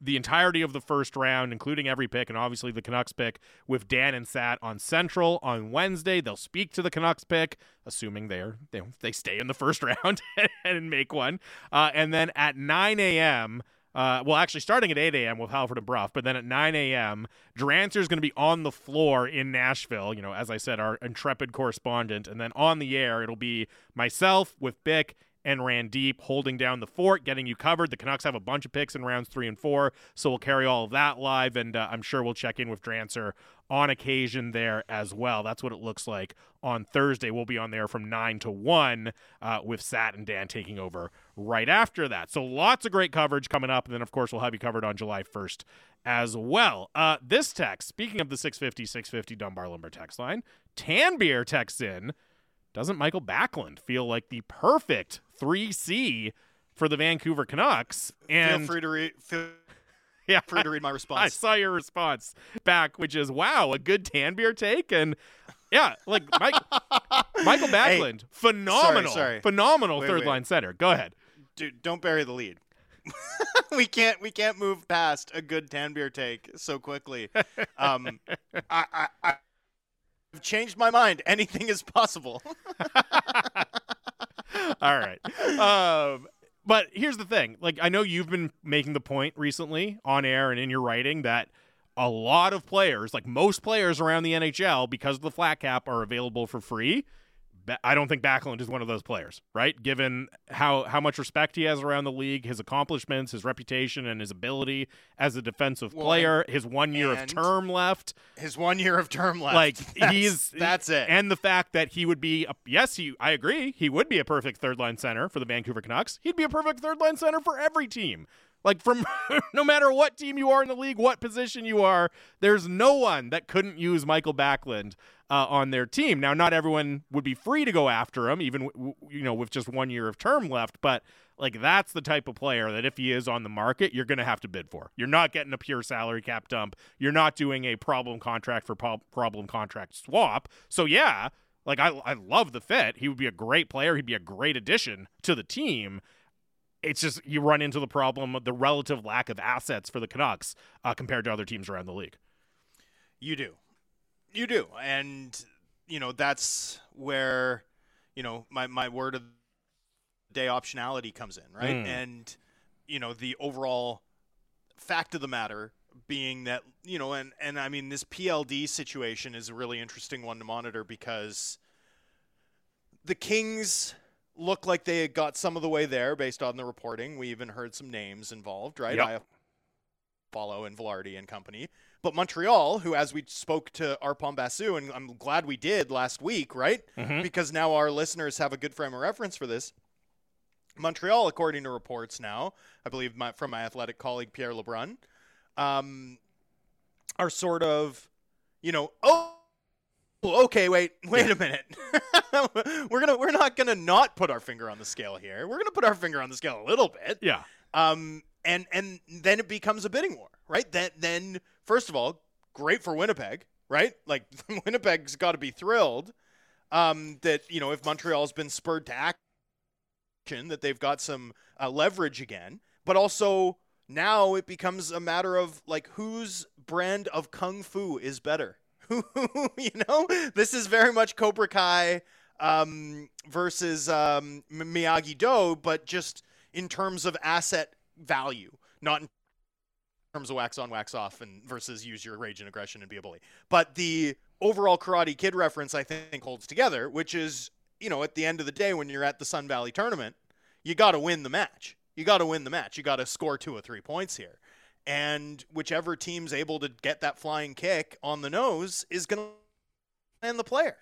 the entirety of the first round, including every pick, and obviously the Canucks pick with Dan and Sat on Central on Wednesday. They'll speak to the Canucks pick, assuming they're they, they stay in the first round and make one. Uh, and then at 9 a.m. Uh, well, actually, starting at 8 a.m. with Halford and Brough, but then at 9 a.m., Drancer's going to be on the floor in Nashville. You know, as I said, our intrepid correspondent, and then on the air, it'll be myself with Bick and Randip holding down the fort, getting you covered. The Canucks have a bunch of picks in rounds three and four, so we'll carry all of that live, and uh, I'm sure we'll check in with Drancer on occasion there as well. That's what it looks like on Thursday. We'll be on there from 9 to 1 uh, with Sat and Dan taking over right after that. So lots of great coverage coming up. And then, of course, we'll have you covered on July 1st as well. Uh, this text, speaking of the 650 650 Dunbar Lumber text line, Tanbeer texts in Doesn't Mikael Backlund feel like the perfect 3C for the Vancouver Canucks? And feel free to read. Feel yeah, free to read my response. I response. saw your response back, which is wow, a good Tanbeer take, and yeah, like Mike, Mikael Backlund, phenomenal, sorry. phenomenal Wait, third wait. line center. Go ahead. Dude, don't bury the lead. we can't we can't move past a good Tanbeer take so quickly. Um, I, I, I I've changed my mind. Anything is possible. All right. Um, but here's the thing. Like, I know you've been making the point recently on air and in your writing that a lot of players, like most players around the NHL, because of the flat cap, are available for free. I don't think Backlund is one of those players, right? Given how how much respect he has around the league, his accomplishments, his reputation, and his ability as a defensive Well, player, his one year of term left, His one year of term left. like That's- he's that's it. and the fact that he would be a, yes he i agree he would be a perfect third line center for the vancouver canucks he'd be a perfect third line center for every team like from no matter what team you are in the league what position you are there's no one that couldn't use mikael backlund uh, on their team now not everyone would be free to go after him even you know with just one year of term left but like that's the type of player that if he is on the market, you're going to have to bid for. You're not getting a pure salary cap dump. You're not doing a problem contract for pro- problem contract swap. So yeah, like I I love the fit. He would be a great player. He'd be a great addition to the team. It's just you run into the problem of the relative lack of assets for the Canucks uh, compared to other teams around the league. You do. You do. And, you know, that's where, you know, my, my word of the day optionality comes in, right? Mm. And, you know, the overall fact of the matter being that, you know, and, and I mean, this PLD situation is a really interesting one to monitor because the Kings look like they had got some of the way there based on the reporting. We even heard some names involved, right? Yep. I follow and Vilardi and company. But Montreal, who as we spoke to Arpon Basu, and I'm glad we did last week, right? Mhm. Because now our listeners have a good frame of reference for this. Montreal, according to reports now, I believe my, from my athletic colleague Pierre Lebrun, um, are sort of, you know, oh, okay, wait, wait a minute. we're gonna, we're not gonna not put our finger on the scale here. We're gonna put our finger on the scale a little bit. Yeah. Um, and and then it becomes a bidding war, right? Then then first of all, great for Winnipeg, right? Like Winnipeg's got to be thrilled um, that you know if Montreal's been spurred to action, that they've got some uh, leverage again. But also now it becomes a matter of like whose brand of kung fu is better. you know, this is very much Cobra Kai um, versus um, Miyagi Do, but just in terms of asset value, not in terms of wax on, wax off, and versus use your rage and aggression and be a bully. But the overall Karate Kid reference, I think, holds together, which is, you know, at the end of the day, when you're at the Sun Valley tournament, you got to win the match. You got to win the match. You got to score two or three points here. And whichever team's able to get that flying kick on the nose is going to land the player.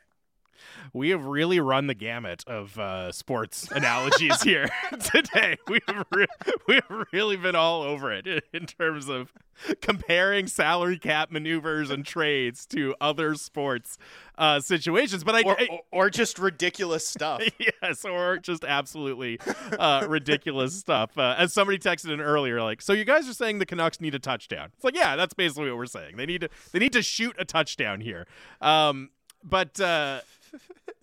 We have really run the gamut of uh, sports analogies here today. We have re- we have really been all over it in terms of comparing salary cap maneuvers and trades to other sports uh, situations. But I, or, I or, or just ridiculous stuff. yes, or just absolutely uh, ridiculous stuff. Uh, as somebody texted in earlier, like, so you guys are saying the Canucks need a touchdown? It's like, yeah, that's basically what we're saying. They need to they need to shoot a touchdown here. Um, but uh,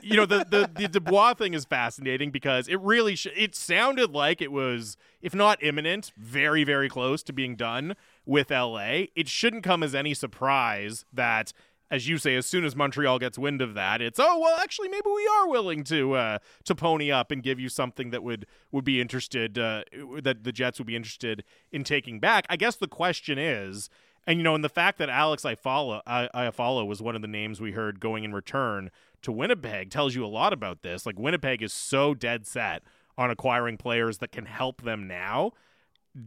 you know, the, the the Dubois thing is fascinating because it really sh- it sounded like it was, if not imminent, very very close to being done with LA. It shouldn't come as any surprise that as you say, as soon as Montreal gets wind of that, it's oh well, actually maybe we are willing to uh, to pony up and give you something that would would be interested uh, that the Jets would be interested in taking back. I guess the question is, and you know, and the fact that Alex Iafallo I follow was one of the names we heard going in return to Winnipeg tells you a lot about this. Like Winnipeg is so dead set on acquiring players that can help them now.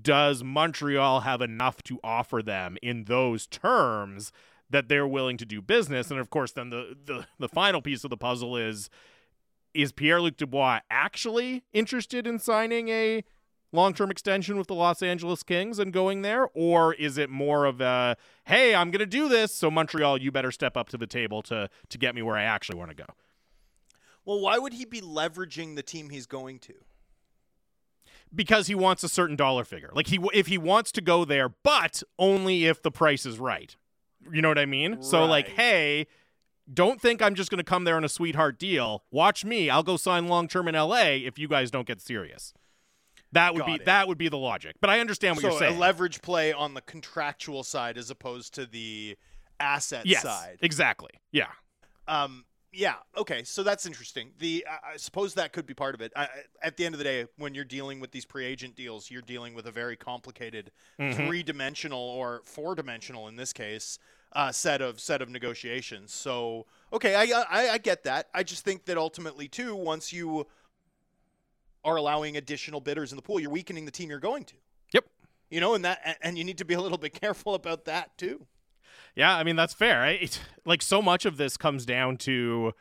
Does Montreal have enough to offer them in those terms that they're willing to do business? And of course, then the the, the final piece of the puzzle is is Pierre Luc Dubois actually interested in signing a long term extension with the Los Angeles Kings and going there? Or is it more of a, hey, I'm going to do this, so Montreal, you better step up to the table to, to get me where I actually want to go? Well, why would he be leveraging the team he's going to? Because he wants a certain dollar figure. Like he if he wants to go there, but only if the price is right. You know what I mean? Right. So like, hey, don't think I'm just going to come there on a sweetheart deal. Watch me. I'll go sign long term in LA if you guys don't get serious. That would Got be it. that would be the logic. But I understand what so you're saying. a leverage play on the contractual side as opposed to the asset yes, side. exactly. Yeah. Um, yeah. Okay. So that's interesting. The I I suppose that could be part of it. I, at the end of the day, when you're dealing with these pre-agent deals, you're dealing with a very complicated Mhm. three-dimensional or four-dimensional in this case uh, set of set of negotiations. So okay, I, I I get that. I just think that ultimately too, once you are allowing additional bidders in the pool, you're weakening the team you're going to. Yep. You know, and that and- you need to be a little bit careful about that too. Yeah, I mean that's fair. Right? It's, like so much of this comes down to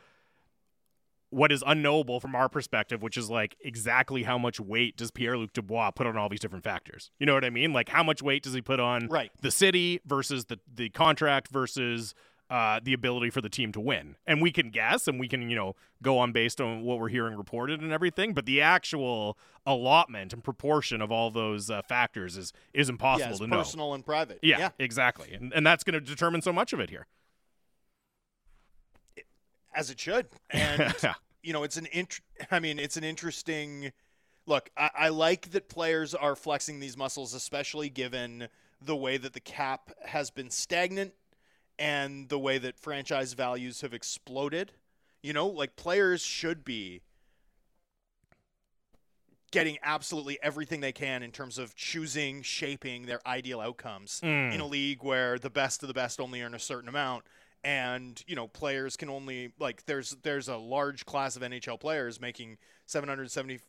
what is unknowable from our perspective, which is like exactly how much weight does Pierre Luc Dubois put on all these different factors? You know what I mean? Like how much weight does he put on Right. the city versus the the contract versus uh, the ability for the team to win? And we can guess and we can you know go on based on what we're hearing reported and everything, but the actual allotment and proportion of all those uh, factors is is impossible yeah, to know. personal and private. Yeah, yeah. exactly. And, and that's going to determine so much of it here. as it should. And you know, it's an int- I mean, it's an interesting look. I-, I like that players are flexing these muscles, especially given the way that the cap has been stagnant and the way that franchise values have exploded. You know, like players should be getting absolutely everything they can in terms of choosing, shaping their ideal outcomes Mm. in a league where the best of the best only earn a certain amount and you know players can only like there's there's a large class of NHL players making 770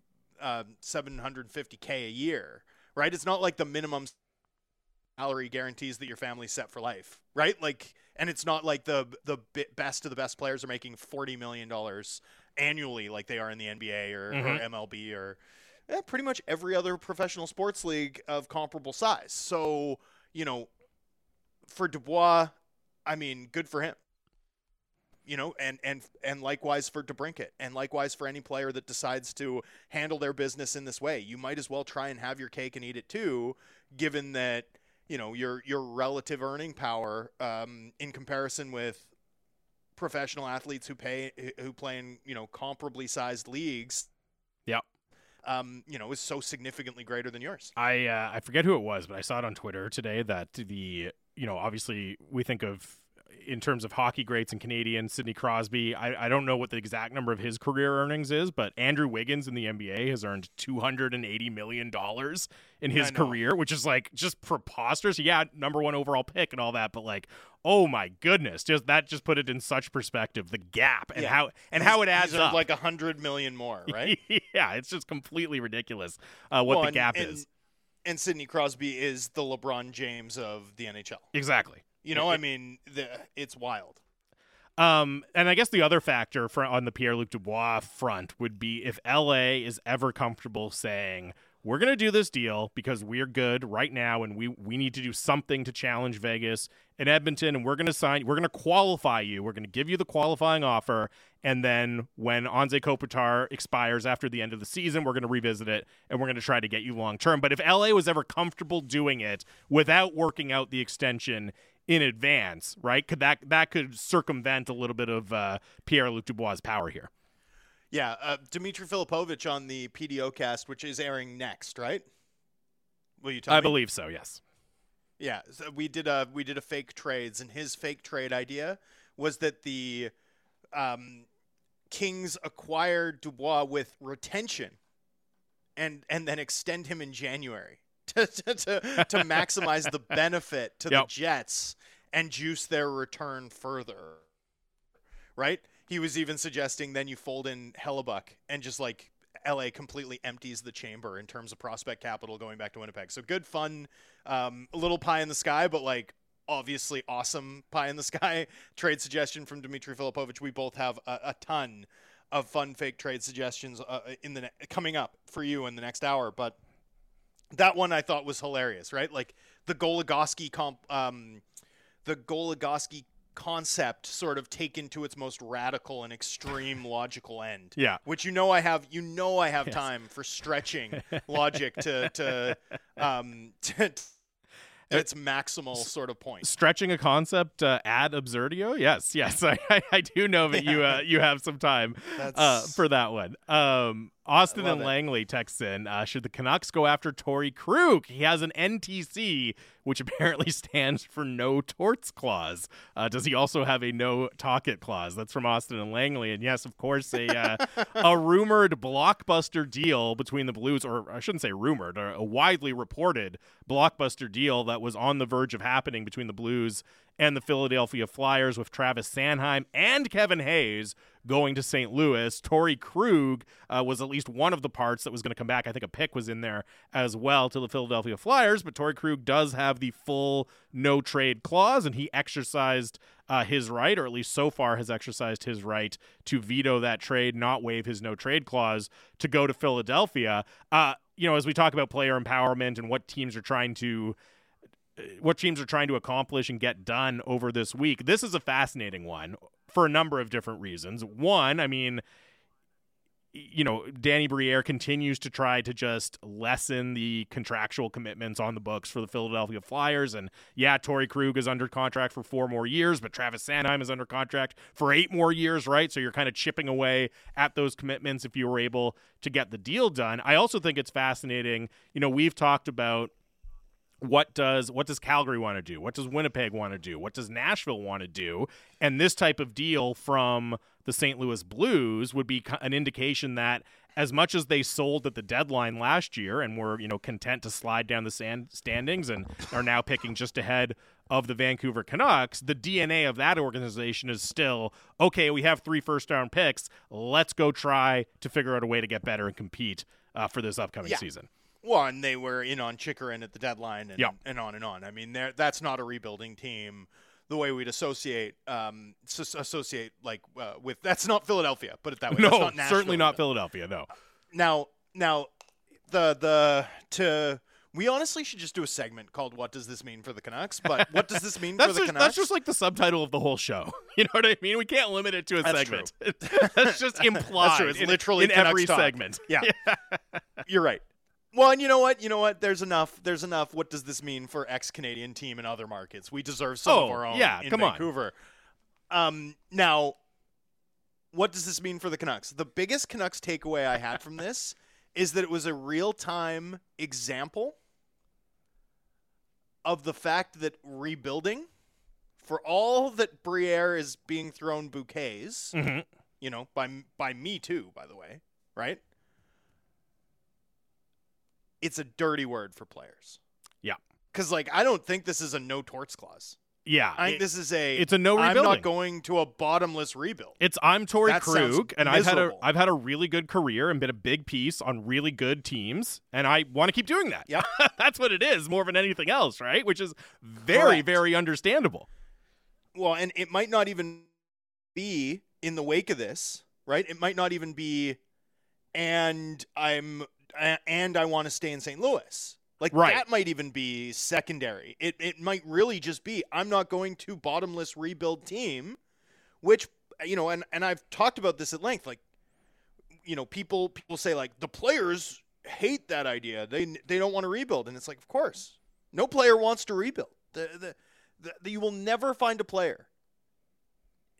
uh, 750k a year right it's not like the minimum salary guarantees that your family set for life right like and it's not like the the best of the best players are making 40 million dollars annually like they are in the NBA or, Mhm. or MLB or eh, pretty much every other professional sports league of comparable size so you know for Dubois I mean, good for him. You know, and and and likewise for DeBrincat, and likewise for any player that decides to handle their business in this way. You might as well try and have your cake and eat it too, given that you know your your relative earning power um, in comparison with professional athletes who pay who play in you know comparably sized leagues. Yep. Um, you know, is so significantly greater than yours. I uh, I forget who it was, but I saw it on Twitter today that the you know obviously we think of in terms of hockey greats and Canadians, Sidney Crosby. I, I don't know what the exact number of his career earnings is, but Andrew Wiggins in the NBA has earned two hundred and eighty million dollars in his career, which is like just preposterous. Yeah, number one overall pick and all that, but like, oh my goodness, just that just put it in such perspective the gap and Yeah. how and how it adds up. like a hundred million more, right? yeah, it's just completely ridiculous uh, what Well, the gap and, is. And Sidney Crosby is the LeBron James of the NHL. Exactly. You know, It- I mean, the, it's wild. Um, and I guess the other factor for on the Pierre Luc Dubois front would be if LA is ever comfortable saying we're going to do this deal because we're good right now and we we need to do something to challenge Vegas and Edmonton and we're going to sign we're going to qualify you we're going to give you the qualifying offer and then when Anze Kopitar expires after the end of the season we're going to revisit it and we're going to try to get you long term but if LA was ever comfortable doing it without working out the extension in advance right could that that could circumvent a little bit of uh, Pierre-Luc Dubois' power here yeah, uh, Dimitri Filipovic on the PDO cast, which is airing next, right? Will you tell I me? believe so. Yes. Yeah, so we did a we did a fake trades, and his fake trade idea was that the um, Kings acquired Dubois with retention, and and then extend him in January to to, to, to maximize the benefit to Yep. the Jets and juice their return further. Right? He was even suggesting then you fold in Hellebuyck and just like LA completely empties the chamber in terms of prospect capital going back to Winnipeg. So good fun, um, a little pie in the sky, but like obviously awesome pie in the sky trade suggestion from Dimitri Filipovic. We both have a, a ton of fun fake trade suggestions uh, in the ne- coming up for you in the next hour, but that one I thought was hilarious, right? Like the Goligoski comp, um, the Goligoski concept sort of taken to its most radical and extreme logical end. Yeah. Which you know I have you know I have Yes. time for stretching logic to to um to, to its maximal sort of point. Stretching a concept uh, ad absurdio. Yes, yes, I, I, do know that you uh, you have some time uh, for that one. Um, Austin and it. Langley texts in: uh, Should the Canucks go after Torey Krug? He has an NTC, which apparently stands for No Torts Clause. Uh, does he also have a No Talk It Clause? That's from Austin and Langley. And yes, of course, a uh, a rumored blockbuster deal between the Blues, or I shouldn't say rumored, a widely reported blockbuster deal that was on the verge of happening between the Blues and the Philadelphia Flyers with Travis Sanheim and Kevin Hayes going to St. Louis. Torey Krug uh, was at least one of the parts that was going to come back. I think a pick was in there as well to the Philadelphia Flyers, but Torey Krug does have the full no trade clause, and he exercised uh, his right, or at least so far has exercised his right to veto that trade, not waive his no trade clause to go to Philadelphia. Uh, you know, as we talk about player empowerment and what teams are trying to what teams are trying to accomplish and get done over this week. This is a fascinating one for a number of different reasons. One, I mean, you know, Danny Briere continues to try to just lessen the contractual commitments on the books for the Philadelphia Flyers. And yeah, Torey Krug is under contract for four more years, but Travis Sanheim is under contract for eight more years, right? So you're kind of chipping away at those commitments if you were able to get the deal done. I also think it's fascinating. You know, we've talked about what does what does Calgary want to do? What does Winnipeg want to do? What does Nashville want to do? And this type of deal from the St. Louis Blues would be an indication that as much as they sold at the deadline last year and were, you know, content to slide down the sand standings and are now picking just ahead of the Vancouver Canucks, the DNA of that organization is still okay. We have three first round picks. Let's go try to figure out a way to get better and compete uh, for this upcoming Yeah. season. One, they were in on Chychrun at the deadline, and Yeah. and on and on. I mean, that's not a rebuilding team. The way we'd associate, um, s- associate like uh, with that's not Philadelphia. Put it that way. No, That's not certainly not Philadelphia. No. Now, now, the the to we honestly should just do a segment called "What Does This Mean for the Canucks?" But what does this mean That's for the just, Canucks? that's just like the subtitle of the whole show. You know what I mean? We can't limit it to a That's segment. that's just implied. that's true. It's in, literally in Canucks every talk. segment. Yeah. You're right. Well, and you know what? You know what? There's enough. There's enough. What does this mean for ex-Canadian team in other markets? We deserve some Oh, of our own yeah, in come on. Vancouver. Um, now, what does this mean for the Canucks? The biggest Canucks takeaway I had from this is that it was a real-time example of the fact that rebuilding, for all that Briere is being thrown bouquets, Mhm. you know, by by me too, by the way, right? It's a dirty word for players. Yeah. Because like I don't think this is a no torts clause. Yeah. I think it- this is a it's a no I'm not going to a bottomless rebuild. It's I'm Torey That Krug, and I've had a. I've had a really good career and been a big piece on really good teams, and I want to keep doing that. Yeah, that's what it is, more than anything else, right? Which is very Correct. very understandable. Well, and it might not even be in the wake of this, right? It might not even be, and I'm and I want to stay in St. Louis. Like Right. that might even be secondary. It it might really just be I'm not going to bottomless rebuild team, which you know, and and I've talked about this at length. Like, you know, people people say like the players hate that idea. They they don't want to rebuild, and it's like, of course, no player wants to rebuild. The, the, the, the you will never find a player,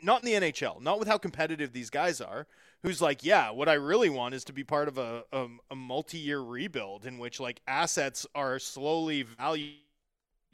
not in the NHL, not with how competitive these guys are, who's like, yeah, what I really want is to be part of a a, a multi-year rebuild in which like assets are slowly valued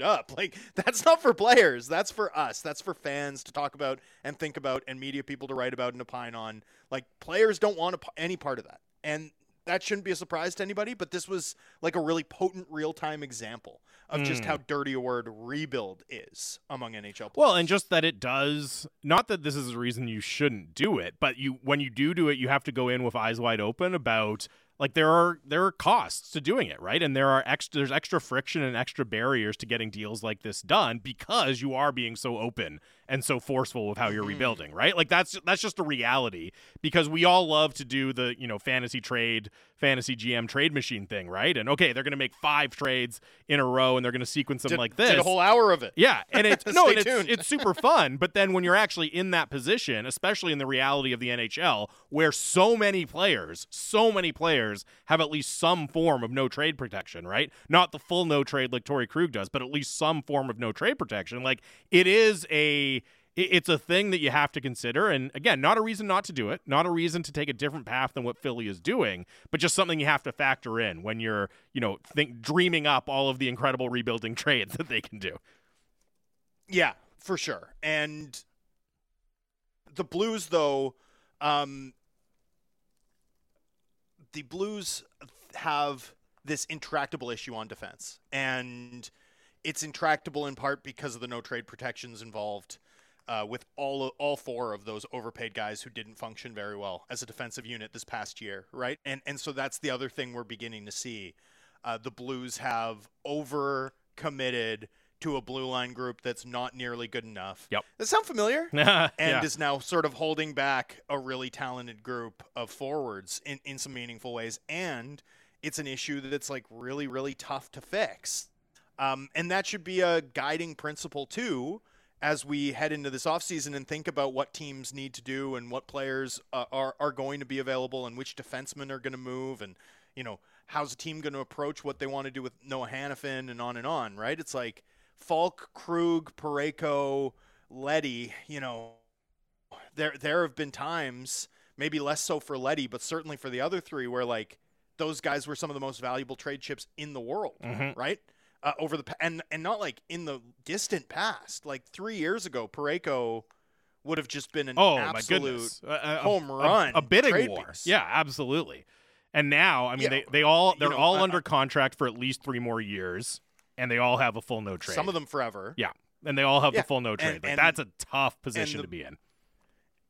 up. Like that's not for players. That's for us. That's for fans to talk about and think about, and media people to write about and opine on. Like players don't want any part of that, and that shouldn't be a surprise to anybody. But this was like a really potent real time example of just Mm. how dirty a word rebuild is among NHL players. Well, and just that it does not that this is a reason you shouldn't do it, but you when you do do it, you have to go in with eyes wide open about like there are there are costs to doing it, right? And there are extra there's extra friction and extra barriers to getting deals like this done because you are being so open and so forceful with how you're Mhm. rebuilding, right? Like that's that's just a reality because we all love to do the, you know, fantasy trade, fantasy GM trade machine thing, right? And okay, they're going to make 5 trades in a row and they're going to sequence them did, like this. did a whole hour of it. Yeah, and it's no, and it's, it's super fun. But then when you're actually in that position, especially in the reality of the NHL, where so many players, so many players have at least some form of no trade protection, right? Not the full no trade like Torey Krug does, but at least some form of no trade protection. Like it is a it's a thing that you have to consider and again not a reason not to do it not a reason to take a different path than what philly is doing but just something you have to factor in when you're you know think dreaming up all of the incredible rebuilding trades that they can do Yeah, for sure. And the Blues, though, um, the Blues have this intractable issue on defense, and it's intractable in part because of the no trade protections involved. Uh, with all all four of those overpaid guys who didn't function very well as a defensive unit this past year, right? And and so that's the other thing we're beginning to see. Uh, the Blues have over committed to a blue line group that's not nearly good enough. Yep. Does that sound familiar? and and is now sort of holding back a really talented group of forwards in, in some meaningful ways. And it's an issue that's like really, really tough to fix. Um, and that should be a guiding principle too as we head into this offseason and think about what teams need to do and what players uh, are, are going to be available and which defensemen are going to move and, you know, how's a team going to approach what they want to do with Noah Hanifin and on and on, right? It's like Faulk, Krug, Parayko, Leddy, you know, there there have been times, maybe less so for Leddy, but certainly for the other three, where like those guys were some of the most valuable trade chips in the world, Mhm. right? Uh, over the and and not like in the distant past, like three years ago, Parayko would have just been an oh my absolute goodness. A- a, a- home a- run a, bidding war. piece. yeah absolutely. And now i mean Yeah, they, they all they're know, all I- under contract for at least three more years and they all have a full no trade. Some of them forever. yeah and they all have Yeah, the full no trade. Like and- that's a tough position the- to be in.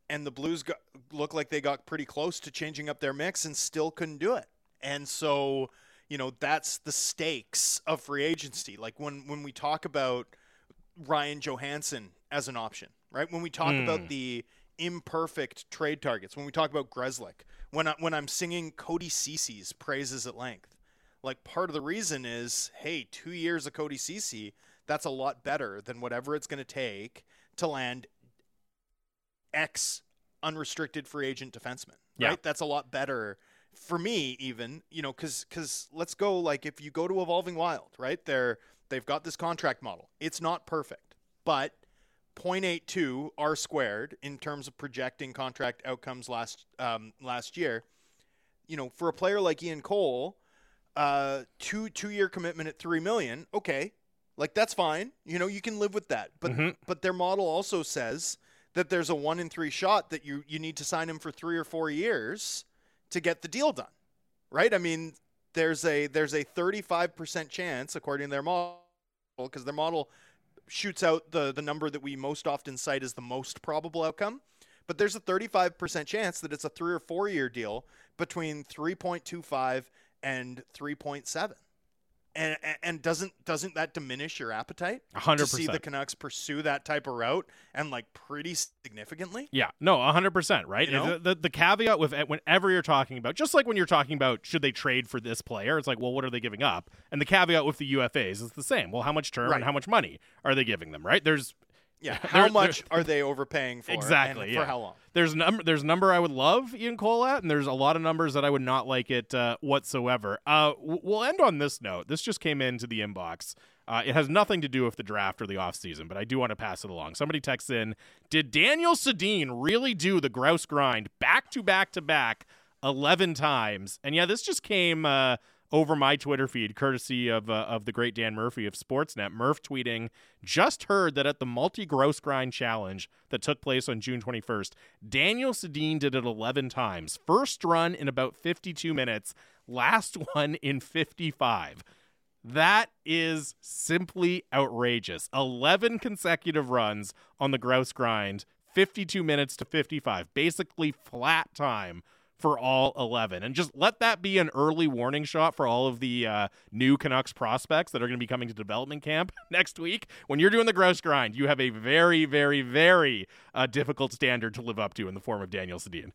and the Blues got, look like they got pretty close to changing up their mix and still couldn't do it. And so, you know, that's the stakes of free agency. Like when when we talk about Ryan Johansen as an option, right? When we talk Mm. about the imperfect trade targets, when we talk about Grzelcyk, when I, when I'm singing Cody Cece's praises at length, like part of the reason is, hey, two years of Cody Cece, that's a lot better than whatever it's going to take to land X unrestricted free agent defenseman. Yeah. Right? That's a lot better for me even, you know, cuz cuz let's go like if you go to Evolving Wild, right? They're they've got this contract model. It's not perfect, but 0.82 R squared in terms of projecting contract outcomes last um, last year. You know, for a player like Ian Cole, uh, two two year commitment at three million. Okay, like that's fine. You know, you can live with that. But Mhm. but their model also says that there's a one in three shot that you you need to sign him for three or four years to get the deal done, right? I mean, there's a there's a 35% chance according to their model because their model shoots out the the number that we most often cite as the most probable outcome. But there's a 35% chance that it's a three or four year deal between 3.25 and 3.7. and and doesn't doesn't that diminish your appetite hundred to see the. Canucks pursue that type of route and like pretty significantly? Yeah, no, hundred percent, right? You know? the, the the caveat with it, whenever you're talking about, just like when you're talking about should they trade for this player, it's like, well, what are they giving up? And the caveat with the UFAs is the same. Well, how much term Right. and how much money are they giving them? Right? There's Yeah, how there- much are they overpaying for? Exactly, and yeah. for how long? there's a number there's a number I would love Ian Cole at, and there's a lot of numbers that I would not like it uh, whatsoever. Uh, w- we'll end on this note. This just came into the inbox. Uh, it has nothing to do with the draft or the offseason, but I do want to pass it along. Somebody texts in Did Daniel Sedin really do the grouse grind back to back to back 11 times? And yeah, this just came uh, over my Twitter feed, courtesy of, uh, of the great Dan Murphy of Sportsnet. Murph tweeting, just heard that at the multi grouse grind challenge that took place on June 21st, Daniel Sedin did it 11 times. First run in about 52 minutes, last one in 55. That is simply outrageous. 11 consecutive runs on the grouse grind, 52 minutes to 55, basically flat time for all 11. And just let that be an early warning shot for all of the uh, new Canucks prospects that are going to be coming to development camp next week. When you're doing the grouse grind, you have a very, very, very uh, difficult standard to live up to in the form of Daniel Sedin.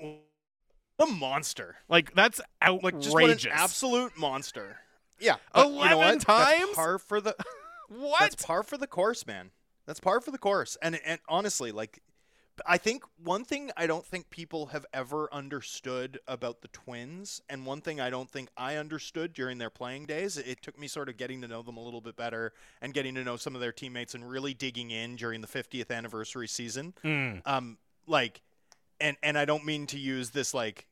A monster. Like, that's outrageous. Like just what an absolute monster. Yeah. but you know 11 what? times? That's par for the what? That's par for the course, man. That's par for the course. And and honestly, like I think one thing I don't think people have ever understood about the Twins, and one thing I don't think I understood during their playing days, it took me sort of getting to know them a little bit better and getting to know some of their teammates and really digging in during the 50th anniversary season. Mm. Um, like, and and I don't mean to use this like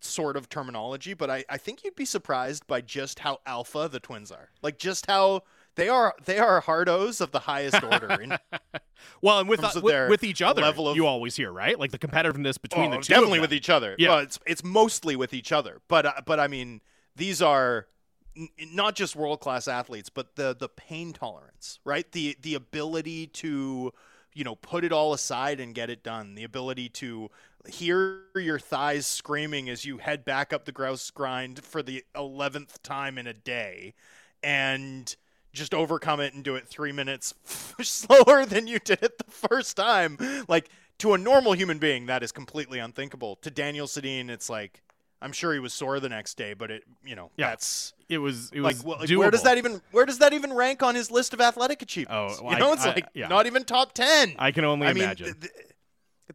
sort of terminology, but I, I think you'd be surprised by just how alpha the Twins are. Like just how they are they are hardos of the highest order. In, Well, and with uh, with, with each other, level of- you always hear right, like the competitiveness between Oh, the two. definitely with each other. Yeah. Well, it's it's mostly with each other, but uh, but I mean these are n- not just world class athletes, but the the pain tolerance, right? The the ability to you know put it all aside and get it done. The ability to hear your thighs screaming as you head back up the grouse grind for the eleventh time in a day, and just overcome it and do it three minutes slower than you did it the first time. Like to a normal human being, that is completely unthinkable. To Daniel Sedin, it's like I'm sure he was sore the next day, but it, you know, Yeah. that's It was it like, was well, like, where does that even where does that even rank on his list of athletic achievements? Oh, well, you know, I- it's I- like yeah. not even top ten. I can only I mean, imagine. th- th-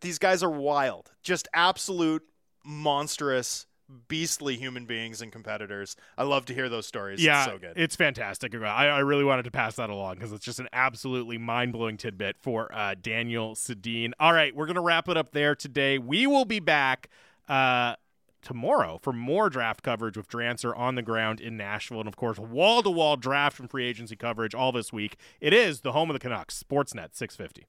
these guys are wild, just absolute monstrous, beastly human beings and competitors. I love to hear those stories. yeah, it's so good. it's fantastic. I, I really wanted to pass that along because it's just an absolutely mind blowing tidbit for uh, Daniel Sedin. All right, we're gonna wrap it up there today. We will be back. Uh, Tomorrow for more draft coverage with Drancer on the ground in Nashville, and of course, wall to wall draft and free agency coverage all this week. It is the home of the Canucks, Sportsnet 650.